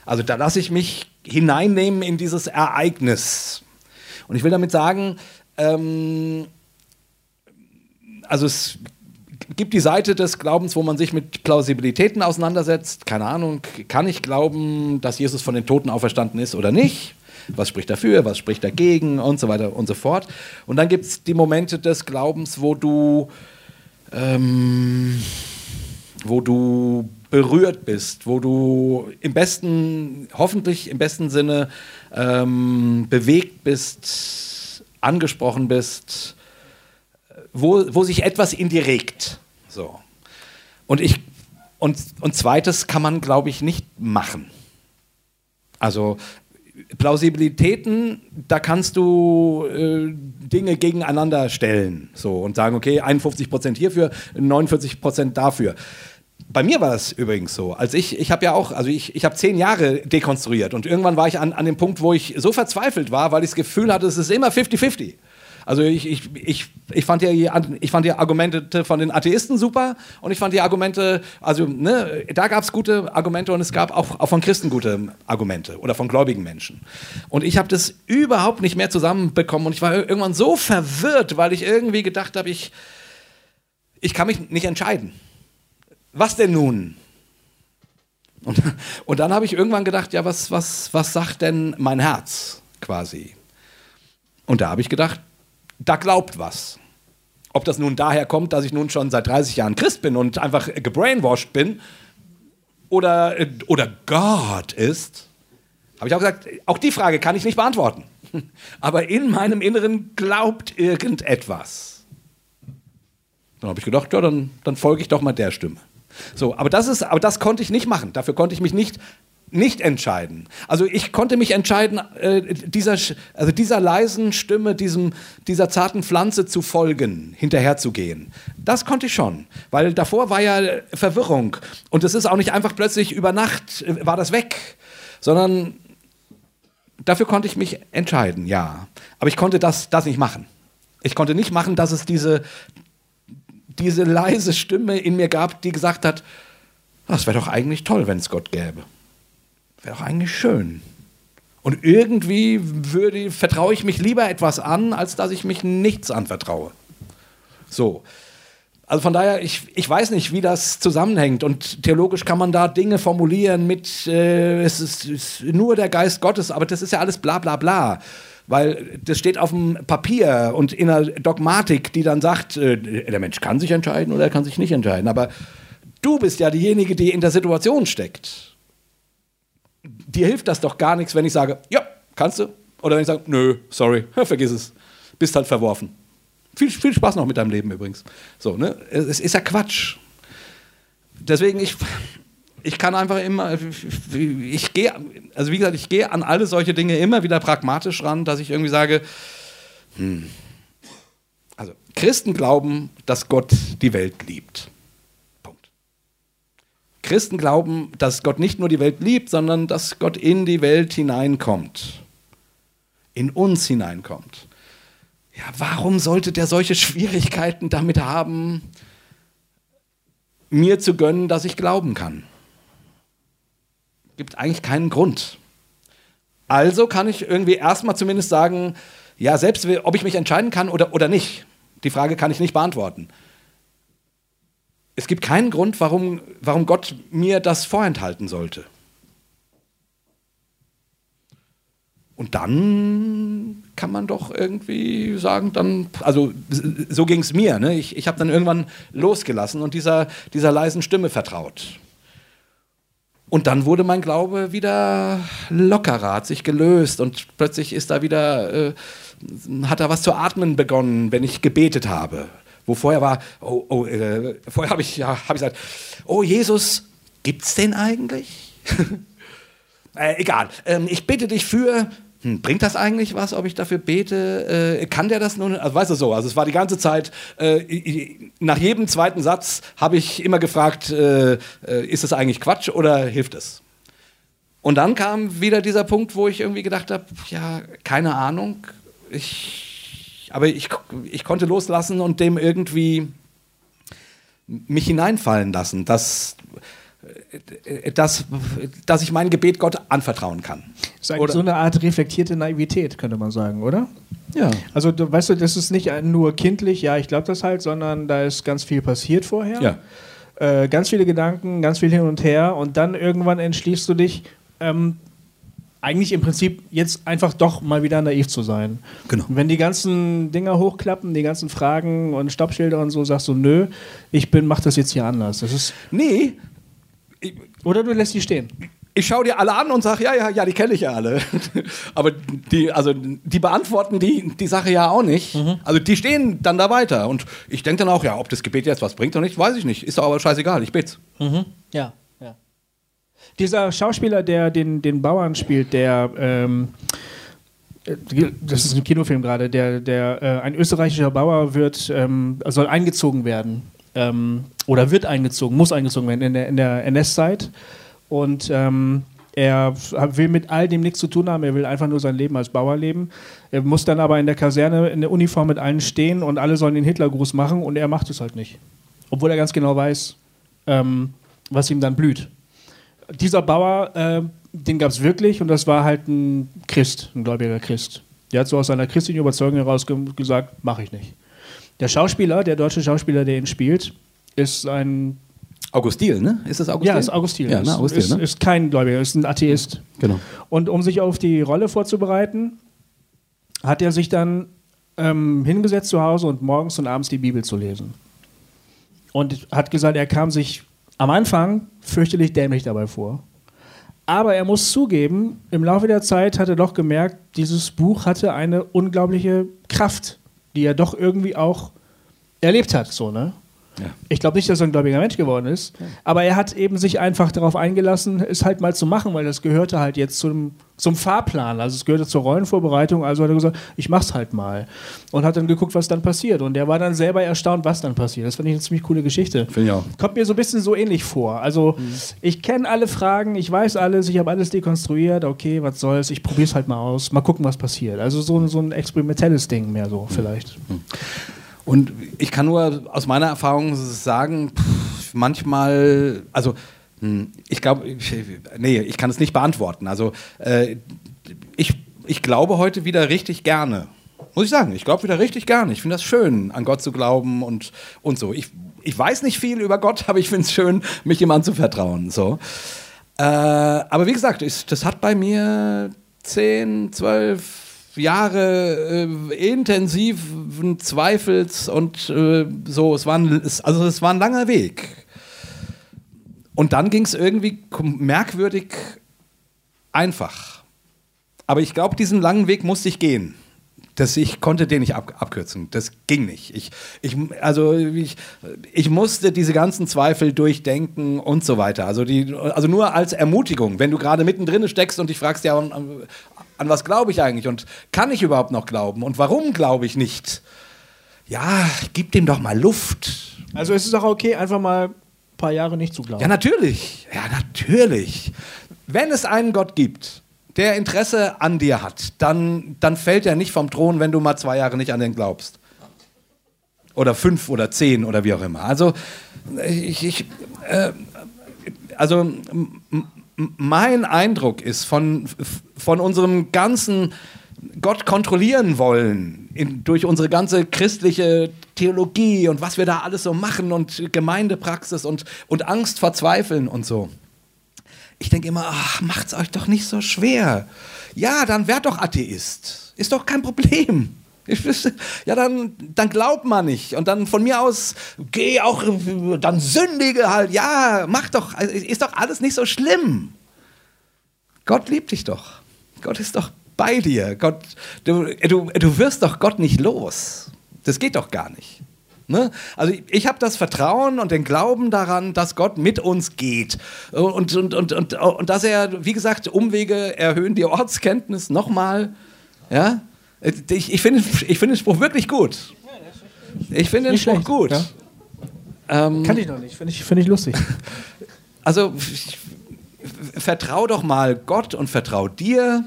Also da lasse ich mich hineinnehmen in dieses Ereignis. Und ich will damit sagen, ähm, also es gibt die Seite des Glaubens, wo man sich mit Plausibilitäten auseinandersetzt. Keine Ahnung, kann ich glauben, dass Jesus von den Toten auferstanden ist oder nicht? Was spricht dafür, was spricht dagegen und so weiter und so fort. Und dann gibt es die Momente des Glaubens, wo du, ähm, wo du berührt bist, wo du im besten, hoffentlich im besten Sinne ähm, bewegt bist, angesprochen bist, wo, wo sich etwas in dir regt. So. Und ich und, und zweites kann man, glaube ich, nicht machen. Also Plausibilitäten, da kannst du äh, Dinge gegeneinander stellen so, und sagen, okay, 51 Prozent hierfür, 49 Prozent dafür. Bei mir war das übrigens so. Als ich, ich habe ja auch, also ich, ich habe zehn Jahre dekonstruiert und irgendwann war ich an, an dem Punkt, wo ich so verzweifelt war, weil ich das Gefühl hatte, es ist immer 50-50. Also ich, ich, ich, ich, fand die, ich fand die Argumente von den Atheisten super und ich fand die Argumente, also ne, da gab es gute Argumente und es gab auch, auch von Christen gute Argumente oder von gläubigen Menschen. Und ich habe das überhaupt nicht mehr zusammenbekommen und ich war irgendwann so verwirrt, weil ich irgendwie gedacht habe, ich, ich kann mich nicht entscheiden. Was denn nun? Und, und dann habe ich irgendwann gedacht, ja, was, was, was sagt denn mein Herz quasi? Und da habe ich gedacht, da glaubt was. Ob das nun daher kommt, dass ich nun schon seit 30 Jahren Christ bin und einfach gebrainwashed bin oder, oder Gott ist, habe ich auch gesagt, auch die Frage kann ich nicht beantworten. Aber in meinem Inneren glaubt irgendetwas. Dann habe ich gedacht, ja, dann, dann folge ich doch mal der Stimme. So, aber das ist, aber das konnte ich nicht machen. Dafür konnte ich mich nicht nicht entscheiden. Also ich konnte mich entscheiden, äh, dieser, also dieser leisen Stimme, diesem, dieser zarten Pflanze zu folgen, hinterherzugehen. Das konnte ich schon, weil davor war ja Verwirrung und es ist auch nicht einfach plötzlich über Nacht äh, war das weg, sondern dafür konnte ich mich entscheiden, ja. Aber ich konnte das, das nicht machen. Ich konnte nicht machen, dass es diese, diese leise Stimme in mir gab, die gesagt hat, das wäre doch eigentlich toll, wenn es Gott gäbe. Wäre doch eigentlich schön. Und irgendwie würde, vertraue ich mich lieber etwas an, als dass ich mich nichts anvertraue. So. Also von daher, ich, ich weiß nicht, wie das zusammenhängt. Und theologisch kann man da Dinge formulieren mit, äh, es ist, ist, nur der Geist Gottes, aber das ist ja alles bla bla bla. Weil das steht auf dem Papier und in einer Dogmatik, die dann sagt, äh, der Mensch kann sich entscheiden oder er kann sich nicht entscheiden. Aber du bist ja diejenige, die in der Situation steckt dir hilft das doch gar nichts, wenn ich sage, ja, kannst du. Oder wenn ich sage, nö, sorry, vergiss es. Bist halt verworfen. Viel, viel Spaß noch mit deinem Leben übrigens. So, ne? Es ist ja Quatsch. Deswegen, ich, ich kann einfach immer, ich gehe, also wie gesagt, ich gehe an alle solche Dinge immer wieder pragmatisch ran, dass ich irgendwie sage, hm, also Christen glauben, dass Gott die Welt liebt. Christen glauben, dass Gott nicht nur die Welt liebt, sondern dass Gott in die Welt hineinkommt. In uns hineinkommt. Ja, warum sollte der solche Schwierigkeiten damit haben, mir zu gönnen, dass ich glauben kann? Gibt eigentlich keinen Grund. Also kann ich irgendwie erstmal zumindest sagen, ja, selbst ob ich mich entscheiden kann oder, oder nicht, die Frage kann ich nicht beantworten es gibt keinen Grund, warum, warum Gott mir das vorenthalten sollte. Und dann kann man doch irgendwie sagen, dann, also so ging es mir. Ne? Ich, ich habe dann irgendwann losgelassen und dieser, dieser leisen Stimme vertraut. Und dann wurde mein Glaube wieder lockerer, hat sich gelöst und plötzlich ist da wieder, äh, hat da was zu atmen begonnen, wenn ich gebetet habe. Wo vorher war, oh, oh, äh, vorher habe ich, ja, hab ich gesagt, oh Jesus, gibt's den eigentlich? äh, egal, ähm, ich bitte dich für, hm, bringt das eigentlich was, ob ich dafür bete? Äh, kann der das nun? Also weißt du so, also es war die ganze Zeit, äh, nach jedem zweiten Satz habe ich immer gefragt, äh, äh, ist es eigentlich Quatsch oder hilft es? Und dann kam wieder dieser Punkt, wo ich irgendwie gedacht habe, ja, keine Ahnung, ich aber ich, ich konnte loslassen und dem irgendwie mich hineinfallen lassen, dass, dass, dass ich mein Gebet Gott anvertrauen kann. Das ist eigentlich so eine Art reflektierte Naivität, könnte man sagen, oder? Ja. Also, du, weißt du, das ist nicht nur kindlich, ja, ich glaube das halt, sondern da ist ganz viel passiert vorher. Ja. Äh, ganz viele Gedanken, ganz viel hin und her und dann irgendwann entschließt du dich, ähm, eigentlich im Prinzip jetzt einfach doch mal wieder naiv zu sein. Genau. wenn die ganzen Dinger hochklappen, die ganzen Fragen und Stoppschilder und so, sagst du, nö, ich bin, mach das jetzt hier anders. Das ist. Nee. Oder du lässt die stehen. Ich schaue dir alle an und sage, ja, ja, ja, die kenne ich ja alle. Aber die, also, die beantworten die, die Sache ja auch nicht. Mhm. Also die stehen dann da weiter. Und ich denke dann auch, ja, ob das Gebet jetzt was bringt oder nicht, weiß ich nicht. Ist doch aber scheißegal, ich bete. Mhm. Ja. Dieser Schauspieler, der den, den Bauern spielt, der ähm, äh, das ist ein Kinofilm gerade, der, der äh, ein österreichischer Bauer wird, ähm, soll eingezogen werden ähm, oder wird eingezogen, muss eingezogen werden in der, in der NS-Zeit und ähm, er will mit all dem nichts zu tun haben, er will einfach nur sein Leben als Bauer leben. Er muss dann aber in der Kaserne in der Uniform mit allen stehen und alle sollen den Hitlergruß machen und er macht es halt nicht. Obwohl er ganz genau weiß, ähm, was ihm dann blüht dieser Bauer, äh, den gab es wirklich und das war halt ein Christ, ein gläubiger Christ. Der hat so aus seiner christlichen Überzeugung heraus ge gesagt, mache ich nicht. Der Schauspieler, der deutsche Schauspieler, der ihn spielt, ist ein Augustil, ne? Ist das Augustil? Ja, ist Augustil. Ja, ne? Augustil, ist, ne? ist kein Gläubiger, ist ein Atheist. Genau. Und um sich auf die Rolle vorzubereiten, hat er sich dann ähm, hingesetzt zu Hause und morgens und abends die Bibel zu lesen. Und hat gesagt, er kam sich am Anfang fürchterlich dämlich dabei vor. Aber er muss zugeben, im Laufe der Zeit hat er doch gemerkt, dieses Buch hatte eine unglaubliche Kraft, die er doch irgendwie auch erlebt hat, so, ne? Ja. Ich glaube nicht, dass er ein gläubiger Mensch geworden ist, aber er hat eben sich einfach darauf eingelassen, es halt mal zu machen, weil das gehörte halt jetzt zum, zum Fahrplan, also es gehörte zur Rollenvorbereitung, also hat er gesagt, ich mach's halt mal und hat dann geguckt, was dann passiert und er war dann selber erstaunt, was dann passiert. Das fand ich eine ziemlich coole Geschichte. Finde ich auch. Kommt mir so ein bisschen so ähnlich vor. Also ich kenne alle Fragen, ich weiß alles, ich habe alles dekonstruiert, okay, was soll's, ich probiere es halt mal aus, mal gucken, was passiert. Also so, ein- so ein experimentelles Ding mehr so vielleicht. Und ich kann nur aus meiner Erfahrung sagen, pff, manchmal, also hm, ich glaube, nee, ich kann es nicht beantworten. Also äh, ich, ich glaube heute wieder richtig gerne. Muss ich sagen, ich glaube wieder richtig gerne. Ich finde das schön, an Gott zu glauben und, und so. Ich, ich weiß nicht viel über Gott, aber ich finde es schön, mich ihm anzuvertrauen. So. Äh, aber wie gesagt, ist, das hat bei mir 10, 12 Jahre äh, intensiven Zweifels und äh, so. Es war, ein, es, also es war ein langer Weg. Und dann ging es irgendwie merkwürdig einfach. Aber ich glaube, diesen langen Weg musste ich gehen. Das, ich konnte den nicht ab, abkürzen. Das ging nicht. Ich, ich, also ich, ich musste diese ganzen Zweifel durchdenken und so weiter. Also, die, also nur als Ermutigung, wenn du gerade mittendrin steckst und dich fragst, ja, an, was glaube ich eigentlich und kann ich überhaupt noch glauben und warum glaube ich nicht? Ja, gib dem doch mal Luft. Also es ist auch okay, einfach mal ein paar Jahre nicht zu glauben. Ja, natürlich. Ja, natürlich. Wenn es einen Gott gibt, der Interesse an dir hat, dann, dann fällt er nicht vom Thron, wenn du mal zwei Jahre nicht an den glaubst. Oder fünf oder zehn oder wie auch immer. Also, ich, ich, äh, also mein Eindruck ist von, von unserem ganzen Gott kontrollieren wollen in, durch unsere ganze christliche Theologie und was wir da alles so machen und Gemeindepraxis und, und Angst vor Zweifeln und so. Ich denke immer, ach, macht's euch doch nicht so schwer. Ja, dann werd doch Atheist. Ist doch kein Problem. Ja, dann, dann glaubt man nicht. Und dann von mir aus, geh auch, dann sündige halt. Ja, mach doch, ist doch alles nicht so schlimm. Gott liebt dich doch. Gott ist doch bei dir. Gott, du, du, du wirst doch Gott nicht los. Das geht doch gar nicht. Ne? Also ich, ich habe das Vertrauen und den Glauben daran, dass Gott mit uns geht. Und, und, und, und, und dass er, wie gesagt, Umwege erhöhen die Ortskenntnis nochmal. Ja? Ich, ich finde ich find den Spruch wirklich gut. Ich finde den Spruch schlecht, gut. ja. Ähm, Kann ich noch nicht, finde ich, find ich lustig. also ich- vertrau doch mal Gott und vertrau dir,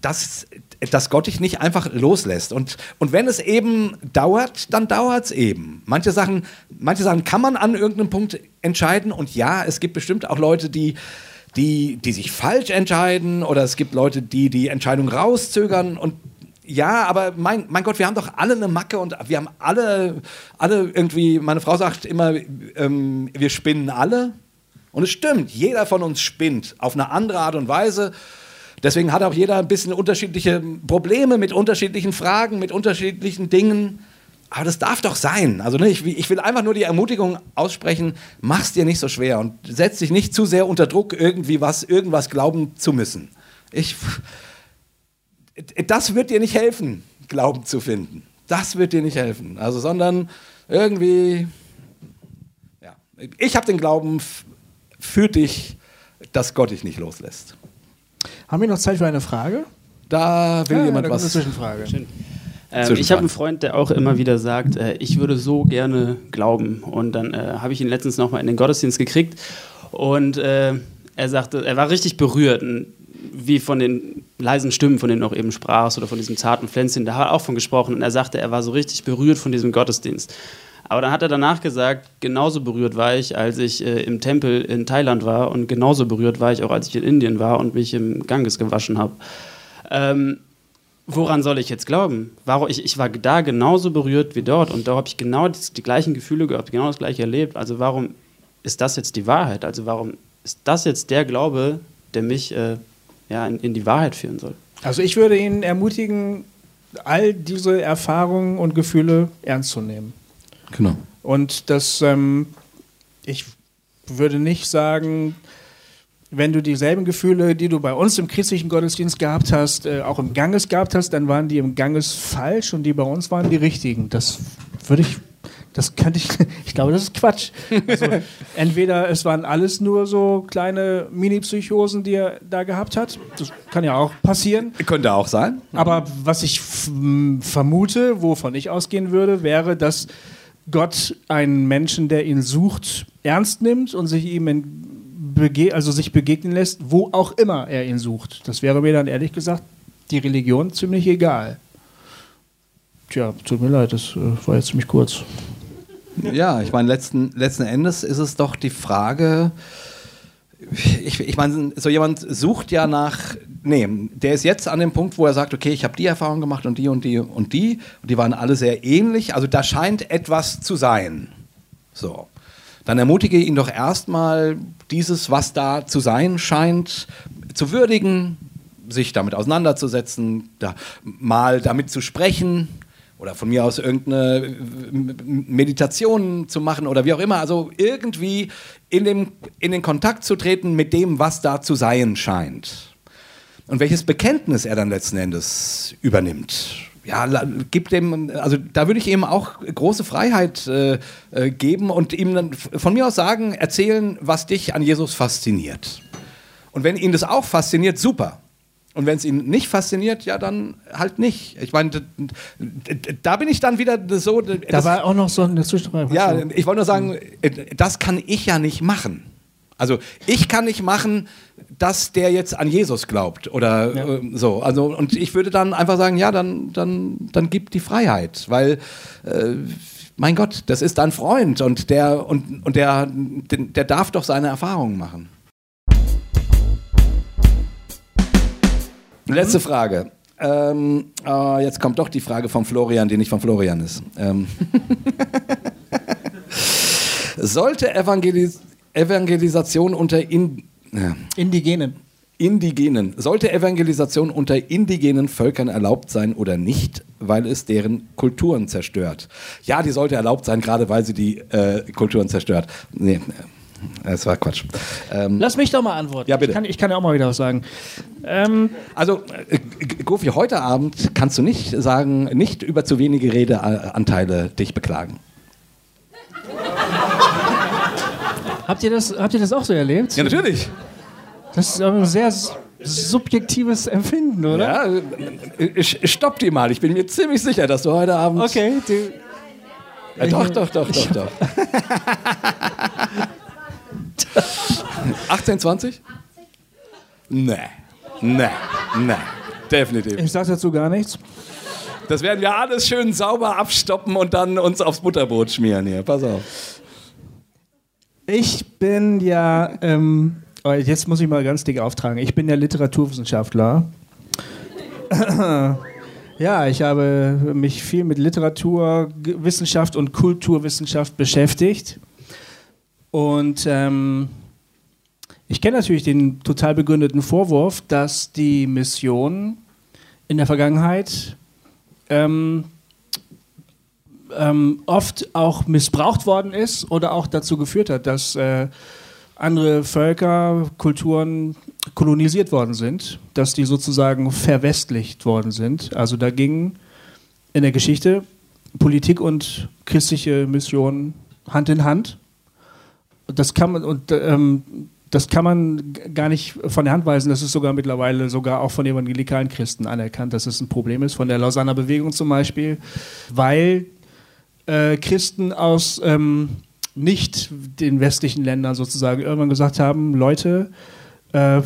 dass, dass Gott dich nicht einfach loslässt. Und, und wenn es eben dauert, dann dauert es eben. Manche Sachen, manche Sachen kann man an irgendeinem Punkt entscheiden. Und ja, es gibt bestimmt auch Leute, die, die, die sich falsch entscheiden. Oder es gibt Leute, die die Entscheidung rauszögern. Und ja, aber mein, mein Gott, wir haben doch alle eine Macke und wir haben alle, alle irgendwie, meine Frau sagt immer, ähm, wir spinnen alle. Und es stimmt, jeder von uns spinnt auf eine andere Art und Weise. Deswegen hat auch jeder ein bisschen unterschiedliche Probleme mit unterschiedlichen Fragen, mit unterschiedlichen Dingen. Aber das darf doch sein. Also ne, ich, ich will einfach nur die Ermutigung aussprechen, mach's dir nicht so schwer und setz dich nicht zu sehr unter Druck, irgendwie was, irgendwas glauben zu müssen. Ich, das wird dir nicht helfen, Glauben zu finden. Das wird dir nicht helfen. Also, sondern irgendwie, ja, ich habe den Glauben für dich, dass Gott dich nicht loslässt. Haben wir noch Zeit für eine Frage? Da will Ja, jemand da kommt eine was. Zwischenfrage. Ähm, ich habe einen Freund, der auch immer wieder sagt, äh, ich würde so gerne glauben. Und dann äh, habe ich ihn letztens nochmal in den Gottesdienst gekriegt. Und äh, er sagte, er war richtig berührt, wie von den leisen Stimmen, von denen du auch eben sprachst, oder von diesem zarten Pflänzchen. Da hat er auch von gesprochen. Und er sagte, er war so richtig berührt von diesem Gottesdienst. Aber dann hat er danach gesagt, genauso berührt war ich, als ich äh, im Tempel in Thailand war. Und genauso berührt war ich auch, als ich in Indien war und mich im Ganges gewaschen habe. Ähm, woran soll ich jetzt glauben? Warum, ich, ich war da genauso berührt wie dort und da habe ich genau die, die, gleichen Gefühle gehabt, genau das gleiche erlebt. Also warum ist das jetzt die Wahrheit? Also warum ist das jetzt der Glaube, der mich äh, ja, in, in die Wahrheit führen soll? Also ich würde ihn ermutigen, all diese Erfahrungen und Gefühle ernst zu nehmen. Genau. Und das, ähm, ich würde nicht sagen, wenn du dieselben Gefühle, die du bei uns im christlichen Gottesdienst gehabt hast, äh, auch im Ganges gehabt hast, dann waren die im Ganges falsch und die bei uns waren die richtigen. Das würde ich, das könnte ich, ich glaube, das ist Quatsch. Also, entweder es waren alles nur so kleine Mini-Psychosen, die er da gehabt hat. Das kann ja auch passieren. Könnte auch sein. Aber was ich vermute, wovon ich ausgehen würde, wäre, dass Gott einen Menschen, der ihn sucht, ernst nimmt und sich ihm in also sich begegnen lässt, wo auch immer er ihn sucht. Das wäre mir dann ehrlich gesagt die Religion ziemlich egal. Tja, tut mir leid, das äh, war jetzt ziemlich kurz. Ja, ich meine, letzten, letzten Endes ist es doch die Frage, ich, ich meine, so jemand sucht ja nach, nee, der ist jetzt an dem Punkt, wo er sagt, okay, ich habe die Erfahrung gemacht und die und die und die und die waren alle sehr ähnlich, also da scheint etwas zu sein. So dann ermutige ihn doch erstmal, dieses, was da zu sein scheint, zu würdigen, sich damit auseinanderzusetzen, da, mal damit zu sprechen oder von mir aus irgendeine Meditation zu machen oder wie auch immer. Also irgendwie in, dem, in den Kontakt zu treten mit dem, was da zu sein scheint. Und welches Bekenntnis er dann letzten Endes übernimmt ja, gibt dem, also da würde ich ihm auch große Freiheit äh, äh, geben und ihm dann von mir aus sagen, erzählen, was dich an Jesus fasziniert. Und wenn ihn das auch fasziniert, super. Und wenn es ihn nicht fasziniert, ja, dann halt nicht. Ich meine, da bin ich dann wieder so. Da war auch noch so eine Zwischenfrage. Ja, ich wollte nur sagen, das kann ich ja nicht machen. Also ich kann nicht machen, dass der jetzt an Jesus glaubt oder ja. äh, so. Also und ich würde dann einfach sagen, ja, dann dann dann gib die Freiheit, weil äh, mein Gott, das ist dein Freund und der und und der der darf doch seine Erfahrungen machen. Letzte Frage. Ähm, äh, jetzt kommt doch die Frage von Florian, die nicht von Florian ist. Ähm Sollte Evangelis Evangelisation unter in, ja. Indigenen. Indigenen. Sollte Evangelisation unter indigenen Völkern erlaubt sein oder nicht, weil es deren Kulturen zerstört? Ja, die sollte erlaubt sein, gerade weil sie die äh, Kulturen zerstört. Nee, das war Quatsch. Ähm, Lass mich doch mal antworten. Ja, bitte. Ich kann, ich kann ja auch mal wieder was sagen. Ähm, also, äh, Gofi, heute Abend kannst du nicht sagen, nicht über zu wenige Redeanteile dich beklagen. Habt ihr das, habt ihr das auch so erlebt? Ja, natürlich. Das ist ein sehr subjektives Empfinden, oder? Ja, ich, ich stopp die mal. Ich bin mir ziemlich sicher, dass du heute Abend. Okay, du. Ja, doch, doch, doch, doch, doch. 18, 20? Nee. Nee. Nee. Definitiv. Ich sag dazu gar nichts. Das werden wir alles schön sauber abstoppen und dann uns aufs Butterbrot schmieren hier. Pass auf. Ich bin ja, ähm, oh, jetzt muss ich mal ganz dick auftragen, ich bin ja Literaturwissenschaftler. ja, ich habe mich viel mit Literaturwissenschaft und Kulturwissenschaft beschäftigt. Und ähm, ich kenne natürlich den total begründeten Vorwurf, dass die Mission in der Vergangenheit ähm, ähm, oft auch missbraucht worden ist oder auch dazu geführt hat, dass äh, andere Völker, Kulturen kolonisiert worden sind, dass die sozusagen verwestlicht worden sind. Also da ging in der Geschichte Politik und christliche Mission Hand in Hand. Das kann man und ähm, das kann man gar nicht von der Hand weisen. Das ist sogar mittlerweile sogar auch von evangelikalen Christen anerkannt, dass es ein Problem ist, von der Lausanner Bewegung zum Beispiel, weil äh, Christen aus ähm, nicht den westlichen Ländern sozusagen irgendwann gesagt haben, Leute, äh,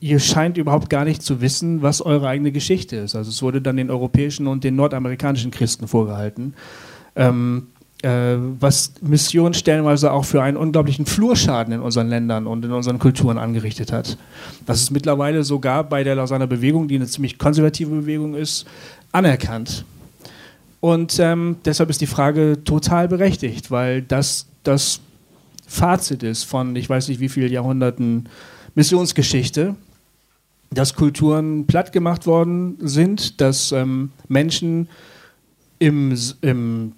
ihr scheint überhaupt gar nicht zu wissen, was eure eigene Geschichte ist. Also es wurde dann den europäischen und den nordamerikanischen Christen vorgehalten. Ähm, äh, was Mission stellenweise auch für einen unglaublichen Flurschaden in unseren Ländern und in unseren Kulturen angerichtet hat. Das ist mittlerweile sogar bei der Lausanner Bewegung, die eine ziemlich konservative Bewegung ist, anerkannt. Und ähm, deshalb ist die Frage total berechtigt, weil das das Fazit ist von, ich weiß nicht wie vielen Jahrhunderten Missionsgeschichte, dass Kulturen platt gemacht worden sind, dass ähm, Menschen im, im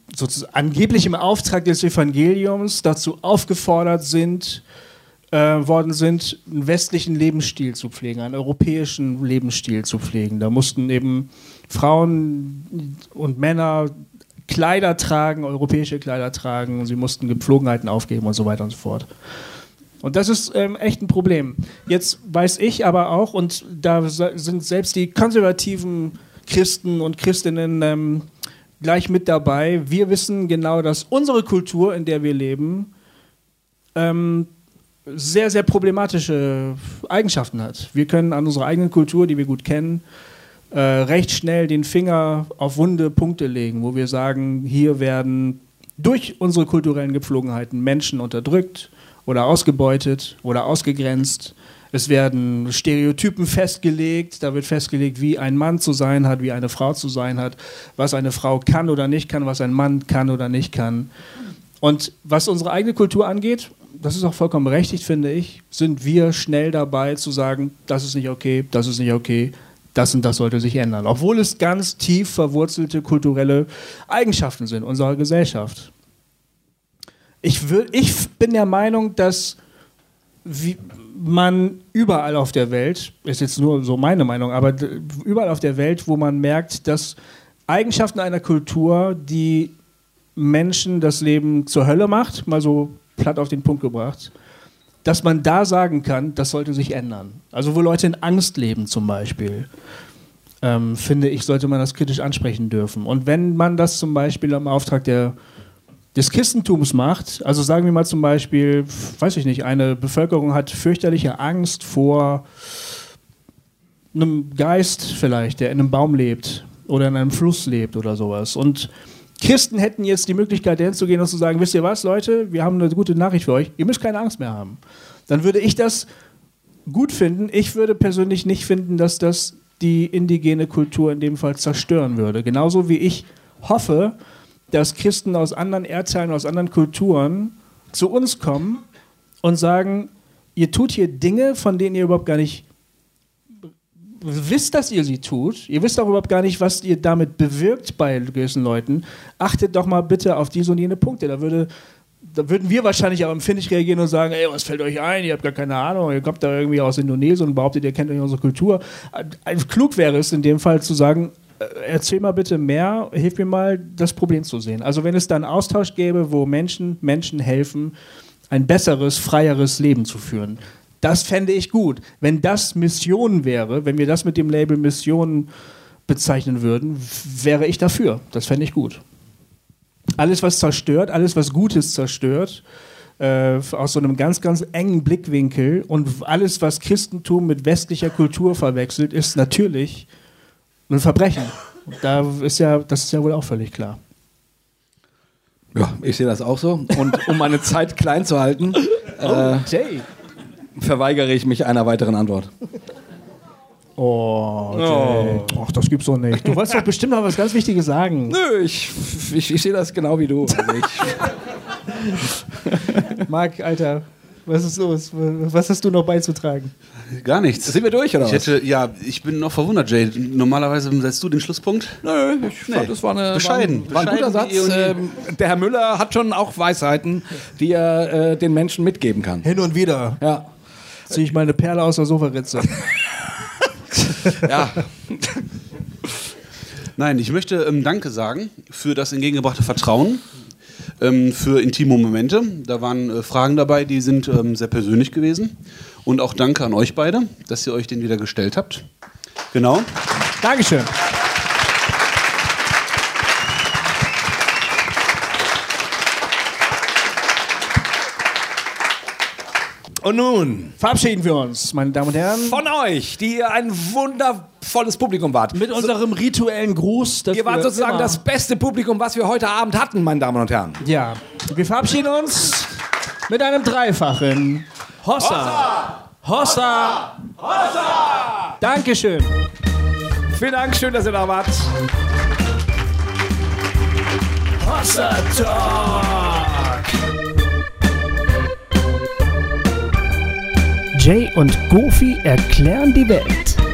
angeblich im Auftrag des Evangeliums dazu aufgefordert sind, äh, worden sind, einen westlichen Lebensstil zu pflegen, einen europäischen Lebensstil zu pflegen. Da mussten eben Frauen und Männer Kleider tragen, europäische Kleider tragen, und sie mussten Gepflogenheiten aufgeben und so weiter und so fort. Und das ist ähm, echt ein Problem. Jetzt weiß ich aber auch, und da sind selbst die konservativen Christen und Christinnen ähm, gleich mit dabei, wir wissen genau, dass unsere Kultur, in der wir leben, ähm, sehr, sehr problematische Eigenschaften hat. Wir können an unserer eigenen Kultur, die wir gut kennen, äh, recht schnell den Finger auf wunde Punkte legen, wo wir sagen, hier werden durch unsere kulturellen Gepflogenheiten Menschen unterdrückt oder ausgebeutet oder ausgegrenzt. Es werden Stereotypen festgelegt, da wird festgelegt, wie ein Mann zu sein hat, wie eine Frau zu sein hat, was eine Frau kann oder nicht kann, was ein Mann kann oder nicht kann. Und was unsere eigene Kultur angeht, das ist auch vollkommen berechtigt, finde ich, sind wir schnell dabei zu sagen, das ist nicht okay, das ist nicht okay, das und das sollte sich ändern. Obwohl es ganz tief verwurzelte kulturelle Eigenschaften sind unserer Gesellschaft. Ich, will, ich bin der Meinung, dass man überall auf der Welt, ist jetzt nur so meine Meinung, aber überall auf der Welt, wo man merkt, dass Eigenschaften einer Kultur, die Menschen das Leben zur Hölle macht, mal so platt auf den Punkt gebracht, dass man da sagen kann, das sollte sich ändern. Also wo Leute in Angst leben zum Beispiel, ähm, finde ich, sollte man das kritisch ansprechen dürfen. Und wenn man das zum Beispiel im Auftrag der, des Christentums macht, also sagen wir mal zum Beispiel, weiß ich nicht, eine Bevölkerung hat fürchterliche Angst vor einem Geist vielleicht, der in einem Baum lebt oder in einem Fluss lebt oder sowas. Und Christen hätten jetzt die Möglichkeit, dahin zu gehen und zu sagen, wisst ihr was, Leute, wir haben eine gute Nachricht für euch, ihr müsst keine Angst mehr haben. Dann würde ich das gut finden. Ich würde persönlich nicht finden, dass das die indigene Kultur in dem Fall zerstören würde. Genauso wie ich hoffe, dass Christen aus anderen Erdteilen, aus anderen Kulturen zu uns kommen und sagen, ihr tut hier Dinge, von denen ihr überhaupt gar nicht wisst, dass ihr sie tut, ihr wisst auch überhaupt gar nicht, was ihr damit bewirkt bei gewissen Leuten, achtet doch mal bitte auf diese und jene Punkte. Da würde da würden wir wahrscheinlich auch empfindlich reagieren und sagen, ey, was fällt euch ein? Ihr habt gar keine Ahnung, ihr kommt da irgendwie aus Indonesien und behauptet, ihr kennt euch unsere Kultur. Klug wäre es in dem Fall zu sagen, äh, erzähl mal bitte mehr, hilf mir mal, das Problem zu sehen. Also wenn es da einen Austausch gäbe, wo Menschen Menschen helfen, ein besseres, freieres Leben zu führen. Das fände ich gut. Wenn das Mission wäre, wenn wir das mit dem Label Mission bezeichnen würden, wäre ich dafür. Das fände ich gut. Alles, was zerstört, alles, was Gutes zerstört, äh, aus so einem ganz, ganz engen Blickwinkel und alles, was Christentum mit westlicher Kultur verwechselt, ist natürlich ein Verbrechen. Da ist ja, das ist ja wohl auch völlig klar. Ja, ich sehe das auch so. Und um meine Zeit klein zu halten, oh, äh, Jay verweigere ich mich einer weiteren Antwort. Oh, Jay. oh. Ach, das gibt's doch nicht. Du wolltest doch bestimmt noch was ganz Wichtiges sagen. Nö, ich, ich, ich sehe das genau wie du. Marc, Alter, was ist los? Was hast du noch beizutragen? Gar nichts. Sind wir durch, oder? Ich hätte, ja, ich bin noch verwundert, Jay. Normalerweise setzt du den Schlusspunkt. Nö, ich nee. fand, das war, eine, bescheiden. War, ein, war ein guter Satz. Ähm, der Herr Müller hat schon auch Weisheiten, die er äh, den Menschen mitgeben kann. Hin und wieder. Ja. Ziehe ich meine Perle aus der Sofaritze. ja. Nein, ich möchte ähm, Danke sagen für das entgegengebrachte Vertrauen, ähm, für intime Momente. Da waren äh, Fragen dabei, die sind ähm, sehr persönlich gewesen. Und auch Danke an euch beide, dass ihr euch den wieder gestellt habt. Genau. Dankeschön. Und nun verabschieden wir uns, meine Damen und Herren. Von euch, die ihr ein wunder volles Publikum wart. Mit unserem rituellen Gruß. Ihr wart sozusagen das beste Publikum, was wir heute Abend hatten, meine Damen und Herren. Ja, wir verabschieden uns mit einem Dreifachen. Hossa! Hossa! Hossa! Dankeschön. Vielen Dank, schön, dass ihr da wart. Hossa Talk! Jay und Goofy erklären die Welt.